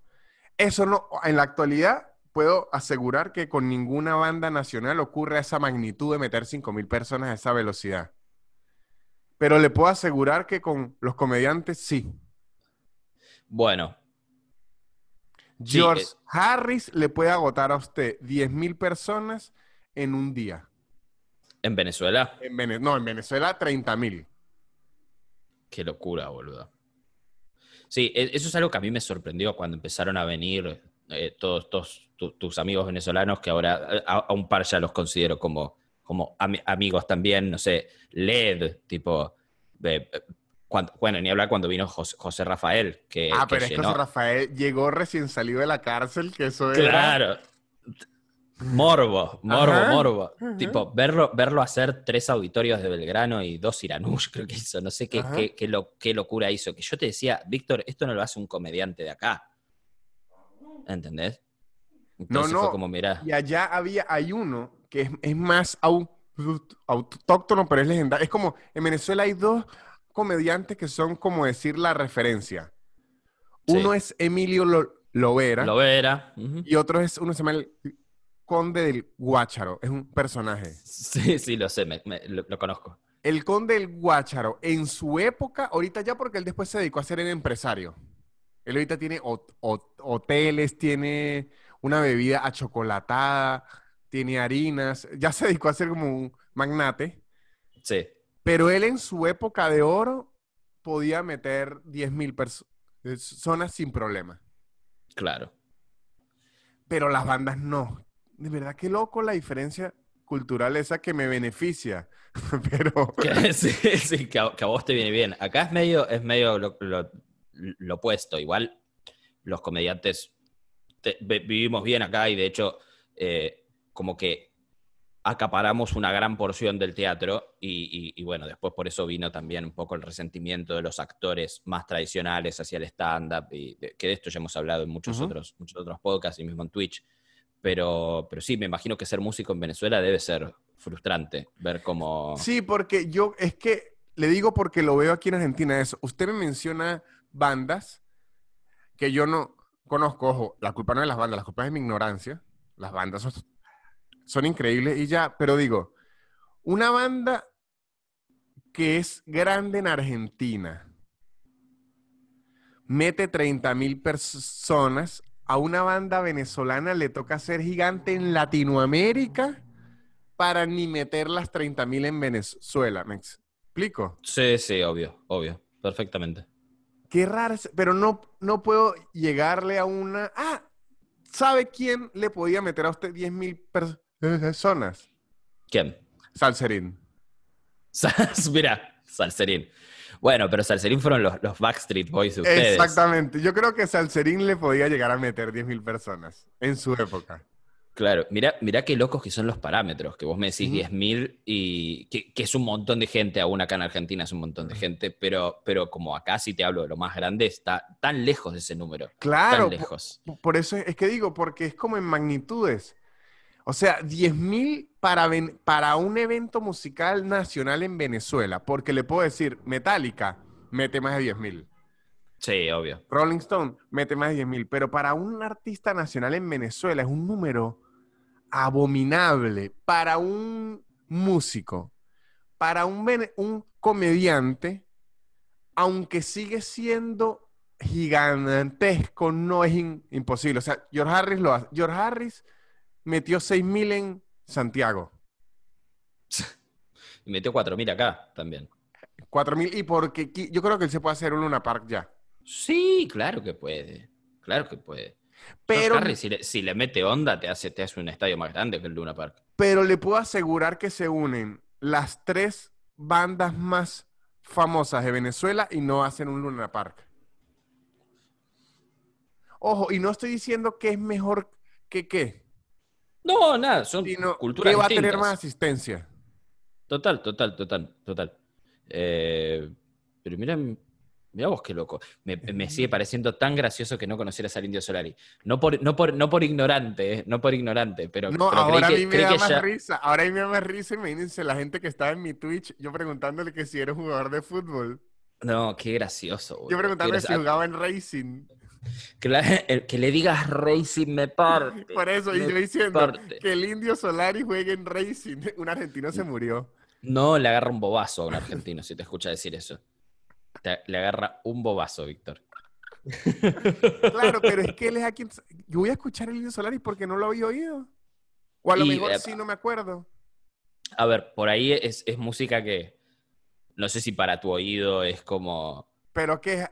Eso no, en la actualidad puedo asegurar que con ninguna banda nacional ocurre a esa magnitud de meter 5.000 personas a esa velocidad. Pero le puedo asegurar que con los comediantes sí. Bueno, Sí, George eh. Harris le puede agotar a usted 10.000 personas en un día. en Venezuela, En Vene- no, en Venezuela 30.000. Qué locura, boludo. Sí, e- eso es algo que a mí me sorprendió cuando empezaron a venir eh, todos, todos tu- tus amigos venezolanos, que ahora eh, a, a un par ya los considero como, como ami- amigos también, no sé, LED, tipo, eh, cuando- bueno, ni hablar cuando vino José, José Rafael, que, ah, que pero es que llenó- José Rafael llegó recién salido de la cárcel, que eso era... Claro. Morbo, morbo, Ajá, morbo. ajá. Tipo, verlo, verlo hacer tres auditorios de Belgrano y dos Iranush, creo que hizo. No sé qué, qué, qué, lo- qué locura hizo. Que yo te decía, Víctor, esto no lo hace un comediante de acá. ¿Entendés? No, Entonces no. fue como, mirá. Y allá había, hay uno que es, es más au- autóctono, pero es legendario. Es como, en Venezuela hay dos comediantes que son como decir la referencia. Sí. Uno es Emilio Lo- Lovera Lo vera. ujú. y otro es, uno se llama el Conde del Guácharo. Es un personaje. Sí, sí, lo sé, me- me- lo, lo conozco. El Conde del Guácharo, en su época, ahorita ya porque él después se dedicó a ser el empresario. Él ahorita tiene hot- hot- hoteles, tiene una bebida achocolatada, tiene harinas, ya se dedicó a ser como un magnate. Sí. Pero él en su época de oro podía meter 10.000 personas sin problema. Claro. Pero las bandas no. De verdad, qué loco la diferencia cultural esa que me beneficia. Pero sí, sí, que a, que a vos te viene bien. Acá es medio, es medio lo, lo- lo opuesto. Igual los comediantes te- vi- vivimos bien acá y de hecho eh, como que acaparamos una gran porción del teatro y, y- y bueno, después por eso vino también un poco el resentimiento de los actores más tradicionales hacia el stand-up y de- que de esto ya hemos hablado en muchos, otros, muchos otros podcasts y mismo en Twitch. Pero, pero sí, me imagino que ser músico en Venezuela debe ser frustrante, ver cómo... Sí, porque yo, es que, le digo porque lo veo aquí en Argentina eso. Usted me menciona bandas que yo no conozco. Ojo, la culpa no es de las bandas, la culpa es de mi ignorancia. Las bandas son, son increíbles y ya, pero digo, una banda que es grande en Argentina, mete 30 mil personas, a una banda venezolana le toca ser gigante en Latinoamérica para ni meter las 30 mil en Venezuela. ¿Me explico? Sí, sí, obvio, obvio, perfectamente. Qué raro, pero no, no puedo llegarle a una... Ah, ¿sabe quién le podía meter a usted 10 mil personas? ¿Quién? Salserín. Mira, Salserín. Bueno, pero Salserín fueron los, los Backstreet Boys de ustedes. Exactamente. Yo creo que Salserín le podía llegar a meter 10 mil personas en su época. Claro, mira, mira qué locos que son los parámetros, que vos me decís Ujú. 10.000 y que, que es un montón de gente, aún acá en Argentina es un montón de gente, pero, pero como acá si te hablo de lo más grande, está tan lejos de ese número, Claro, tan lejos. Por- Por eso es que digo, porque es como en magnitudes. O sea, 10 mil para, un evento musical nacional en Venezuela, porque le puedo decir, Metallica mete más de 10 mil, Sí, obvio. Rolling Stone mete más de 10 mil, pero para un artista nacional en Venezuela es un número abominable. Para un músico, para un, comediante, aunque sigue siendo gigantesco, no es imposible. O sea, George Harris lo hace. George Harris metió 6.000 en Santiago. Y metió 4.000 acá también. 4.000 y porque yo creo que él se puede hacer un Luna Park ya. Sí, claro que puede. Claro que puede. Pero, si, le, si le mete onda, te hace, te hace un estadio más grande que el Luna Park. pero le puedo asegurar que se unen las tres bandas más famosas de Venezuela y no hacen un Luna Park. Ojo, y no estoy diciendo que es mejor que qué, No, nada, son sino culturas que va a tener más asistencia. Total, total, total, total. Eh, pero mira, mira vos qué loco. Me, me sigue pareciendo tan gracioso que no conocieras al Indio Solari. No por, no por, no por ignorante, eh, no por ignorante, pero, No, pero ahora a mí me da más ya- risa. Ahora a mí me da más risa. Imagínense la gente que estaba en mi Twitch, yo preguntándole que si era un jugador de fútbol. No, qué gracioso. Yo preguntándole si jugaba en Racing. Que, la- el- que le digas Racing me parte. Por eso, y yo diciendo parte. que el Indio Solari juegue en Racing. Un argentino se murió. No le agarra un bobazo a un argentino si te escucha decir eso. Te- le agarra un bobazo, Víctor. Claro, pero es que él es a quien... Yo voy a escuchar el Indio Solari porque no lo había oído. O a lo Y, mejor eh, sí, no me acuerdo. A ver, por ahí es, es música que no sé si para tu oído es como. Pero que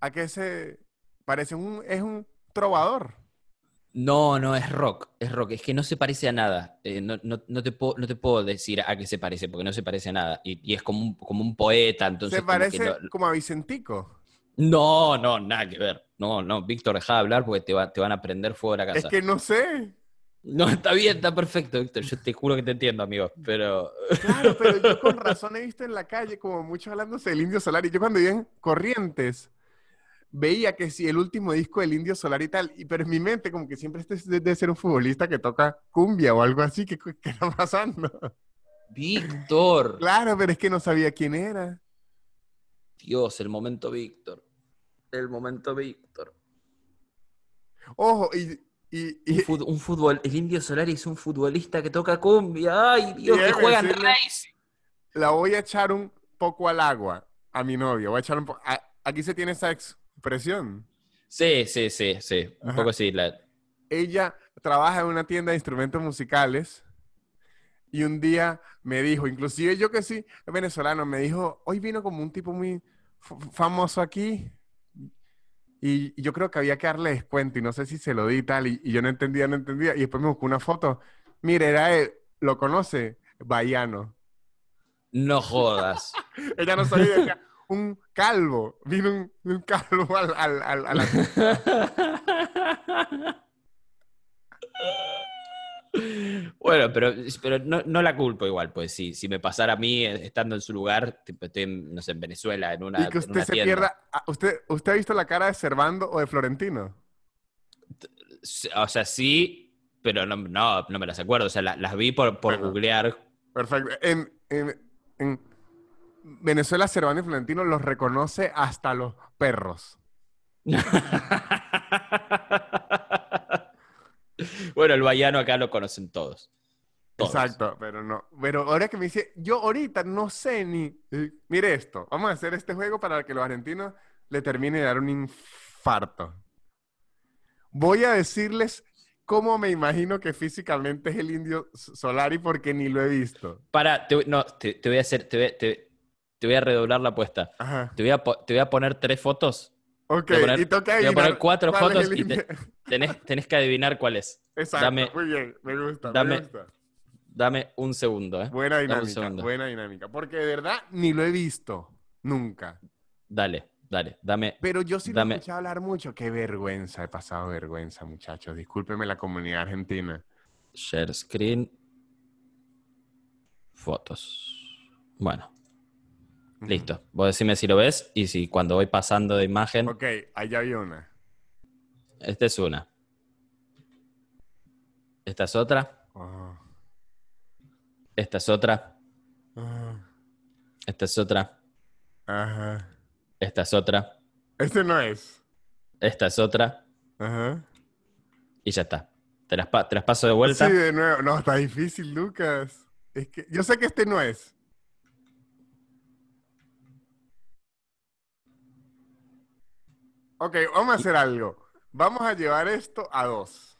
a qué se parece un es un trovador. No, no, es rock, es rock, es que no se parece a nada. Eh, no, no- no te puedo, no te puedo decir a qué se parece, porque no se parece a nada. Y, y es como un, como un poeta, entonces. se como parece no- como a Vicentico. No, no, nada que ver. No, no, Víctor, deja de hablar porque te, va- te van a prender fuego de la Es casa. que no sé. No, está bien, está perfecto, Víctor. Yo te juro que te entiendo, amigo. Pero. Claro, pero yo con razón he visto en la calle como muchos hablándose del Indio Solari. Yo cuando iba en Corrientes veía que si el último disco del Indio Solar y tal, y, pero en mi mente como que siempre este debe ser un futbolista que toca cumbia o algo así, ¿qué, qué está pasando? Víctor. Claro, pero es que no sabía quién era. Dios, el momento Víctor. El momento Víctor. Ojo, y... y, y Un, fut- un fútbol, el Indio Solari es un futbolista que toca cumbia. Ay, Dios, que juega en decirle- Racing. la voy a echar un poco al agua a mi novio. Voy a echar un po- a- Aquí se tiene esa expresión. Sí, sí, sí, sí. Un Ajá. poco sí. la- ella trabaja en una tienda de instrumentos musicales y un día me dijo, inclusive yo que sí, venezolano, me dijo, hoy vino como un tipo muy famoso aquí y, y yo creo que había que darle descuento y no sé si se lo di y tal y, y yo no entendía, no entendía y después me buscó una foto. Mire, era él, lo conoce, Baiano. No jodas. Ella no sabía, un calvo, vino un, un calvo al, al- al- a la... Bueno, pero, pero no, no la culpo igual, pues si, si me pasara a mí eh, estando en su lugar, estoy, en, no sé, en Venezuela, en una, Y que usted una se tienda. pierda. ah, ¿Usted, ¿Usted ha visto la cara de Servando o de Florentino? Sí, O sea, sí, pero no, no, no me las acuerdo. O sea, la- las vi por, por Bueno. googlear. Perfecto. En, en- en Venezuela, Servando y Florentino los reconoce hasta los perros. bueno, el baiano acá lo conocen todos. Todos. Exacto, pero no. Pero ahora que me dice, yo ahorita no sé ni. eh, Mire esto, vamos a hacer este juego para que los argentinos le termine de dar un infarto. Voy a decirles cómo me imagino que físicamente es el indio Solari porque ni lo he visto. Para, te, voy- no, te, te voy a hacer, te, voy- te- te voy a redoblar la apuesta. Ajá. Te voy a, te voy a poner tres fotos. Ok, Te voy a poner- y toca te voy a adivinar poner cuatro fotos y te-. Tenés, tenés que adivinar cuál es. Exacto, dame- muy bien, me gusta, me dame- gusta. Dame un segundo, ¿eh? Buena dinámica, segundo. buena dinámica. Porque de verdad ni lo he visto, nunca. Dale, dale, dame. Pero yo sí lo Dame- he escuchado hablar mucho. Qué vergüenza, he pasado vergüenza, muchachos. Discúlpeme la comunidad argentina. Share screen. Fotos. Bueno, Listo. Vos decime si lo ves y si cuando voy pasando de imagen. Ok, allá hay una. Esta es una. Esta es otra. Ah, Esta es otra. ah, Esta es otra. ajá. Esta es otra. Este no es. Esta es otra. Ajá. Y ya está. Te las, pa- te las paso de vuelta. Sí, de nuevo. No, está difícil, Lucas. Es que yo sé que este no es. Ok, vamos a hacer algo. Vamos a llevar esto a dos.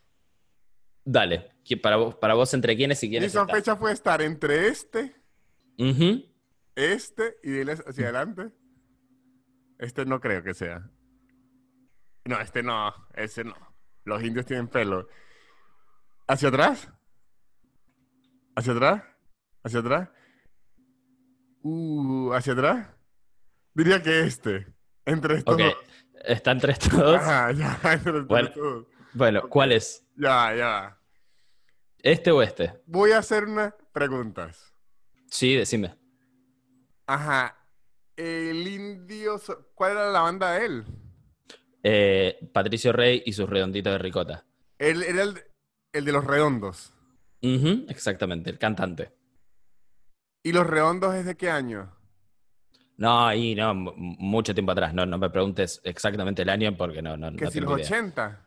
Dale. ¿Qui- Para vos, para vos entre quiénes y Mi quiénes está? sospecha puede estar entre este, este y dile hacia adelante. Este no creo que sea. No, este no, ese no. Los indios tienen pelo. ¿Hacia atrás? ¿Hacia atrás? ¿Hacia atrás? Uh, ¿hacia atrás? Diría que este. Entre estos Ok. dos. Están tres todos. Ajá, ya, entre Bueno. dos. Bueno, ¿cuál es? Ya, ya. ¿Este o este? Voy a hacer unas preguntas. Sí, decime. Ajá. El indio. ¿Cuál era la banda de él? Eh, Patricio Rey y sus redonditos de ricota. Él era el, el de los redondos. Exactamente, el cantante. ¿Y los redondos es de qué año? No, ahí no, mu- mucho tiempo atrás. No, no me preguntes exactamente el año porque no, no, Que no si tengo los idea. 80.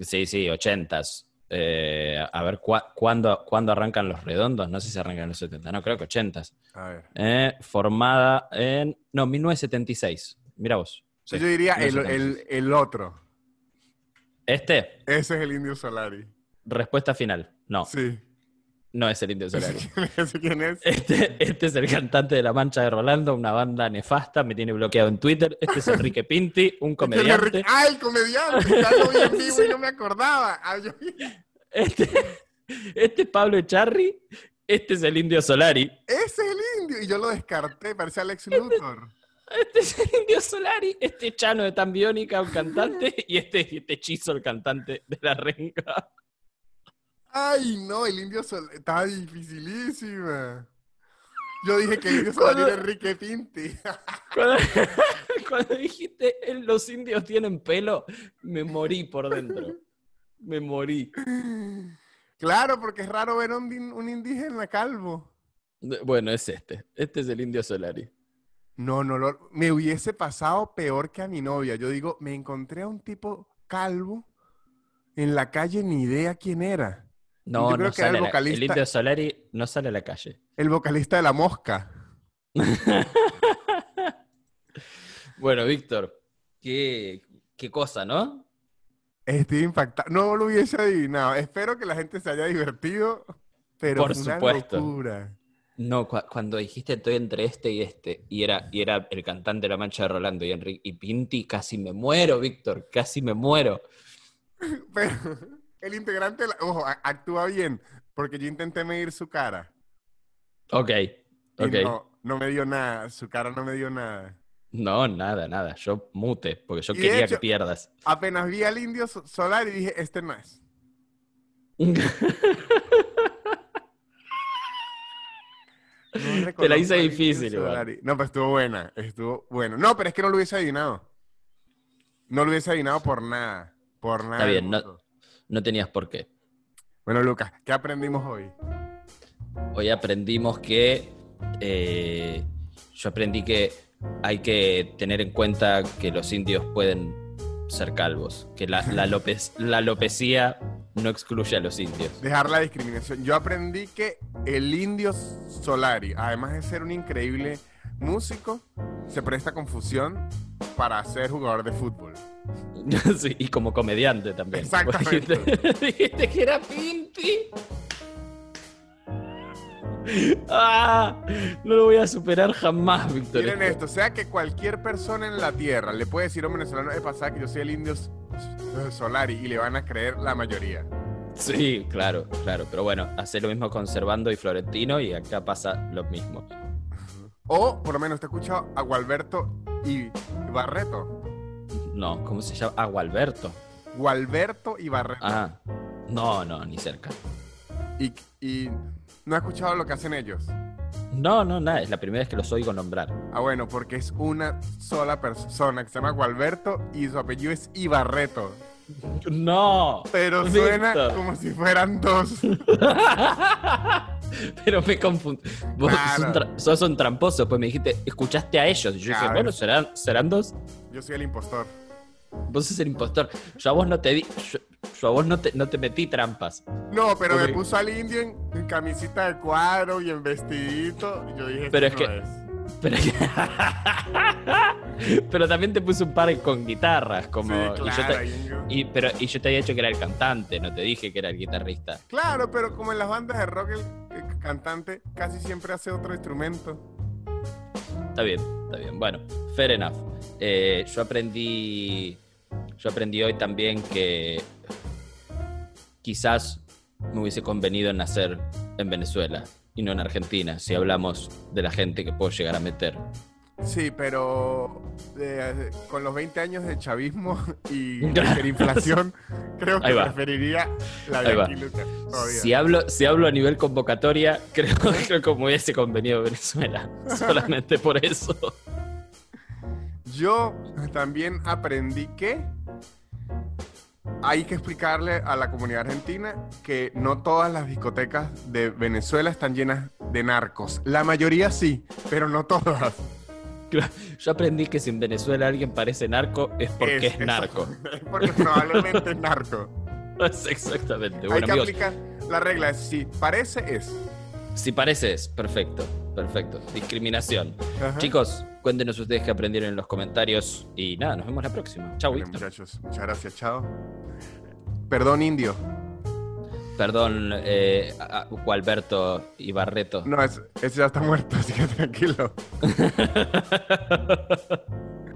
Sí, sí, ochentas. Eh, a ver, ¿cuá- ¿cuándo, ¿cuándo arrancan los redondos? No sé si arrancan los 70. No, creo que ochentas. A ver. Eh, formada en... No, 1976. Mira vos. Sí, Yo diría el, 1976. el- el otro. Este, Ese es el indio Solari. respuesta final. No, Sí. No es el Indio ¿Ese Solari. Este, este es el cantante de La Mancha de Rolando, una banda nefasta, me tiene bloqueado en Twitter. Este es Enrique Pinti, un Este es comediante. Enrique- ¡Ah, el comediante! Ya lo vi en vivo y no me acordaba. Ah, yo- Este, este es Pablo Echarri, este es el Indio Solari. Ese es el indio. Y yo lo descarté, parece Alex Luthor. Este es el Indio Solari, este Chano de Tan Biónica, un cantante, y este, este Hechizo, el cantante de La Renga. Ay, no, el indio Solari. Está dificilísima. Yo dije que el indio Solari era Enrique Pinti. Cuando, cuando dijiste "Eh, los indios tienen pelo, me morí por dentro. Me morí. Claro, porque es raro ver un, un indígena calvo. Bueno, es este. Este es el indio Solari. No, no, lo- me hubiese pasado peor que a mi novia. Yo digo, me encontré a un tipo calvo en la calle, ni idea quién era. No, Yo creo no que era sale el a la- el vocalista. indio Solari no sale a la calle. El vocalista de La Mosca. Bueno, Víctor, qué, qué cosa, ¿no? Estoy impactado. No lo hubiese adivinado. Espero que la gente se haya divertido, pero Por fue una supuesto. locura. No, cua- cuando dijiste estoy entre este y este, y era, y era el cantante de La Mancha de Rolando y Enrique y Pinti, casi me muero, Víctor, casi me muero. Pero el integrante, ojo, actúa bien, porque yo intenté medir su cara. Ok, ok. no, no me dio nada. Su cara no me dio nada. No, nada, nada. Yo mute, porque yo Y quería hecho- que pierdas. Apenas vi al indio So- Solar y dije, este no es. No Te la hice difícil igual. No, pero estuvo buena, estuvo bueno. No, pero es que no lo hubiese adivinado. No lo hubiese adivinado por nada. Por nada. Está bien, no-. No tenías por qué. Bueno, Lucas, ¿qué aprendimos hoy? Hoy aprendimos que. eh, yo aprendí que hay que tener en cuenta que los indios pueden ser calvos. Que la, la, la no excluye a los indios. Dejar la discriminación. Yo aprendí que el indio Solari, además de ser un increíble músico, se presta confusión para ser jugador de fútbol. Sí, y como comediante también. Exactamente. Dijiste, que era Pinti. Ah, no lo voy a superar jamás, Víctor. Miren esto, sea que cualquier persona en la tierra le puede decir a un venezolano de pasada que yo soy el indio Solari y le van a creer la mayoría. Sí, claro, claro. Pero bueno, hace lo mismo con Servando y Florentino y acá pasa lo mismo. O por lo menos te he escuchado a Gualberto y Barreto. No, ¿cómo se llama? Ah, Gualberto. Gualberto y Barreto. Ah, no, no, ni cerca. Y, y no he escuchado lo que hacen ellos. No, no, nada, es la primera vez que los oigo nombrar. Ah, bueno, porque es una sola persona que se llama Gualberto y su apellido es Ibarreto. No. Pero suena como si fueran dos. Pero me confundí. Vos Claro. sos, un tra- sos un tramposo, pues me dijiste, escuchaste a ellos. Y yo dije, bueno, ¿serán, serán dos. Yo soy el impostor. Vos sos el impostor. Yo a vos no te di. Yo, yo a vos no te, no te metí trampas. No, pero me puso al indio en, en camisita de cuadro y en vestidito. Y yo dije, Pero "Este es no que- Pero, pero también te puse un par con guitarras. Como, Sí, y, yo claro, te, y yo- y- pero, y yo te había dicho que era el cantante, no te dije que era el guitarrista. Claro, pero como en las bandas de rock, el cantante casi siempre hace otro instrumento. Está bien, está bien. Bueno, fair enough. Eh, yo aprendí. Yo aprendí hoy también que quizás me hubiese convenido en nacer en Venezuela y no en Argentina, si hablamos de la gente que puedo llegar a meter. Sí, pero eh, con los 20 años de chavismo y hiperinflación, creo que preferiría la de aquí, Lucas. Si hablo, si hablo a nivel convocatoria, creo, creo que me hubiese convenido Venezuela. Solamente por eso. Yo también aprendí que hay que explicarle a la comunidad argentina que no todas las discotecas de Venezuela están llenas de narcos. La mayoría sí, pero no todas. Yo aprendí que si en Venezuela alguien parece narco es porque es, narco. Es porque probablemente es narco. Es exactamente. hay Bueno, que amigos, aplicar la regla. Si parece, es. si parece es, perfecto, perfecto. Discriminación. Ajá. Chicos, cuéntenos ustedes qué aprendieron en los comentarios y nada, nos vemos la próxima. Víctor. muchachos, muchas gracias. Chao. Perdón, indio. Perdón, eh, a- a- Gualberto y Barreto. No, ese, ese ya está muerto, así que tranquilo.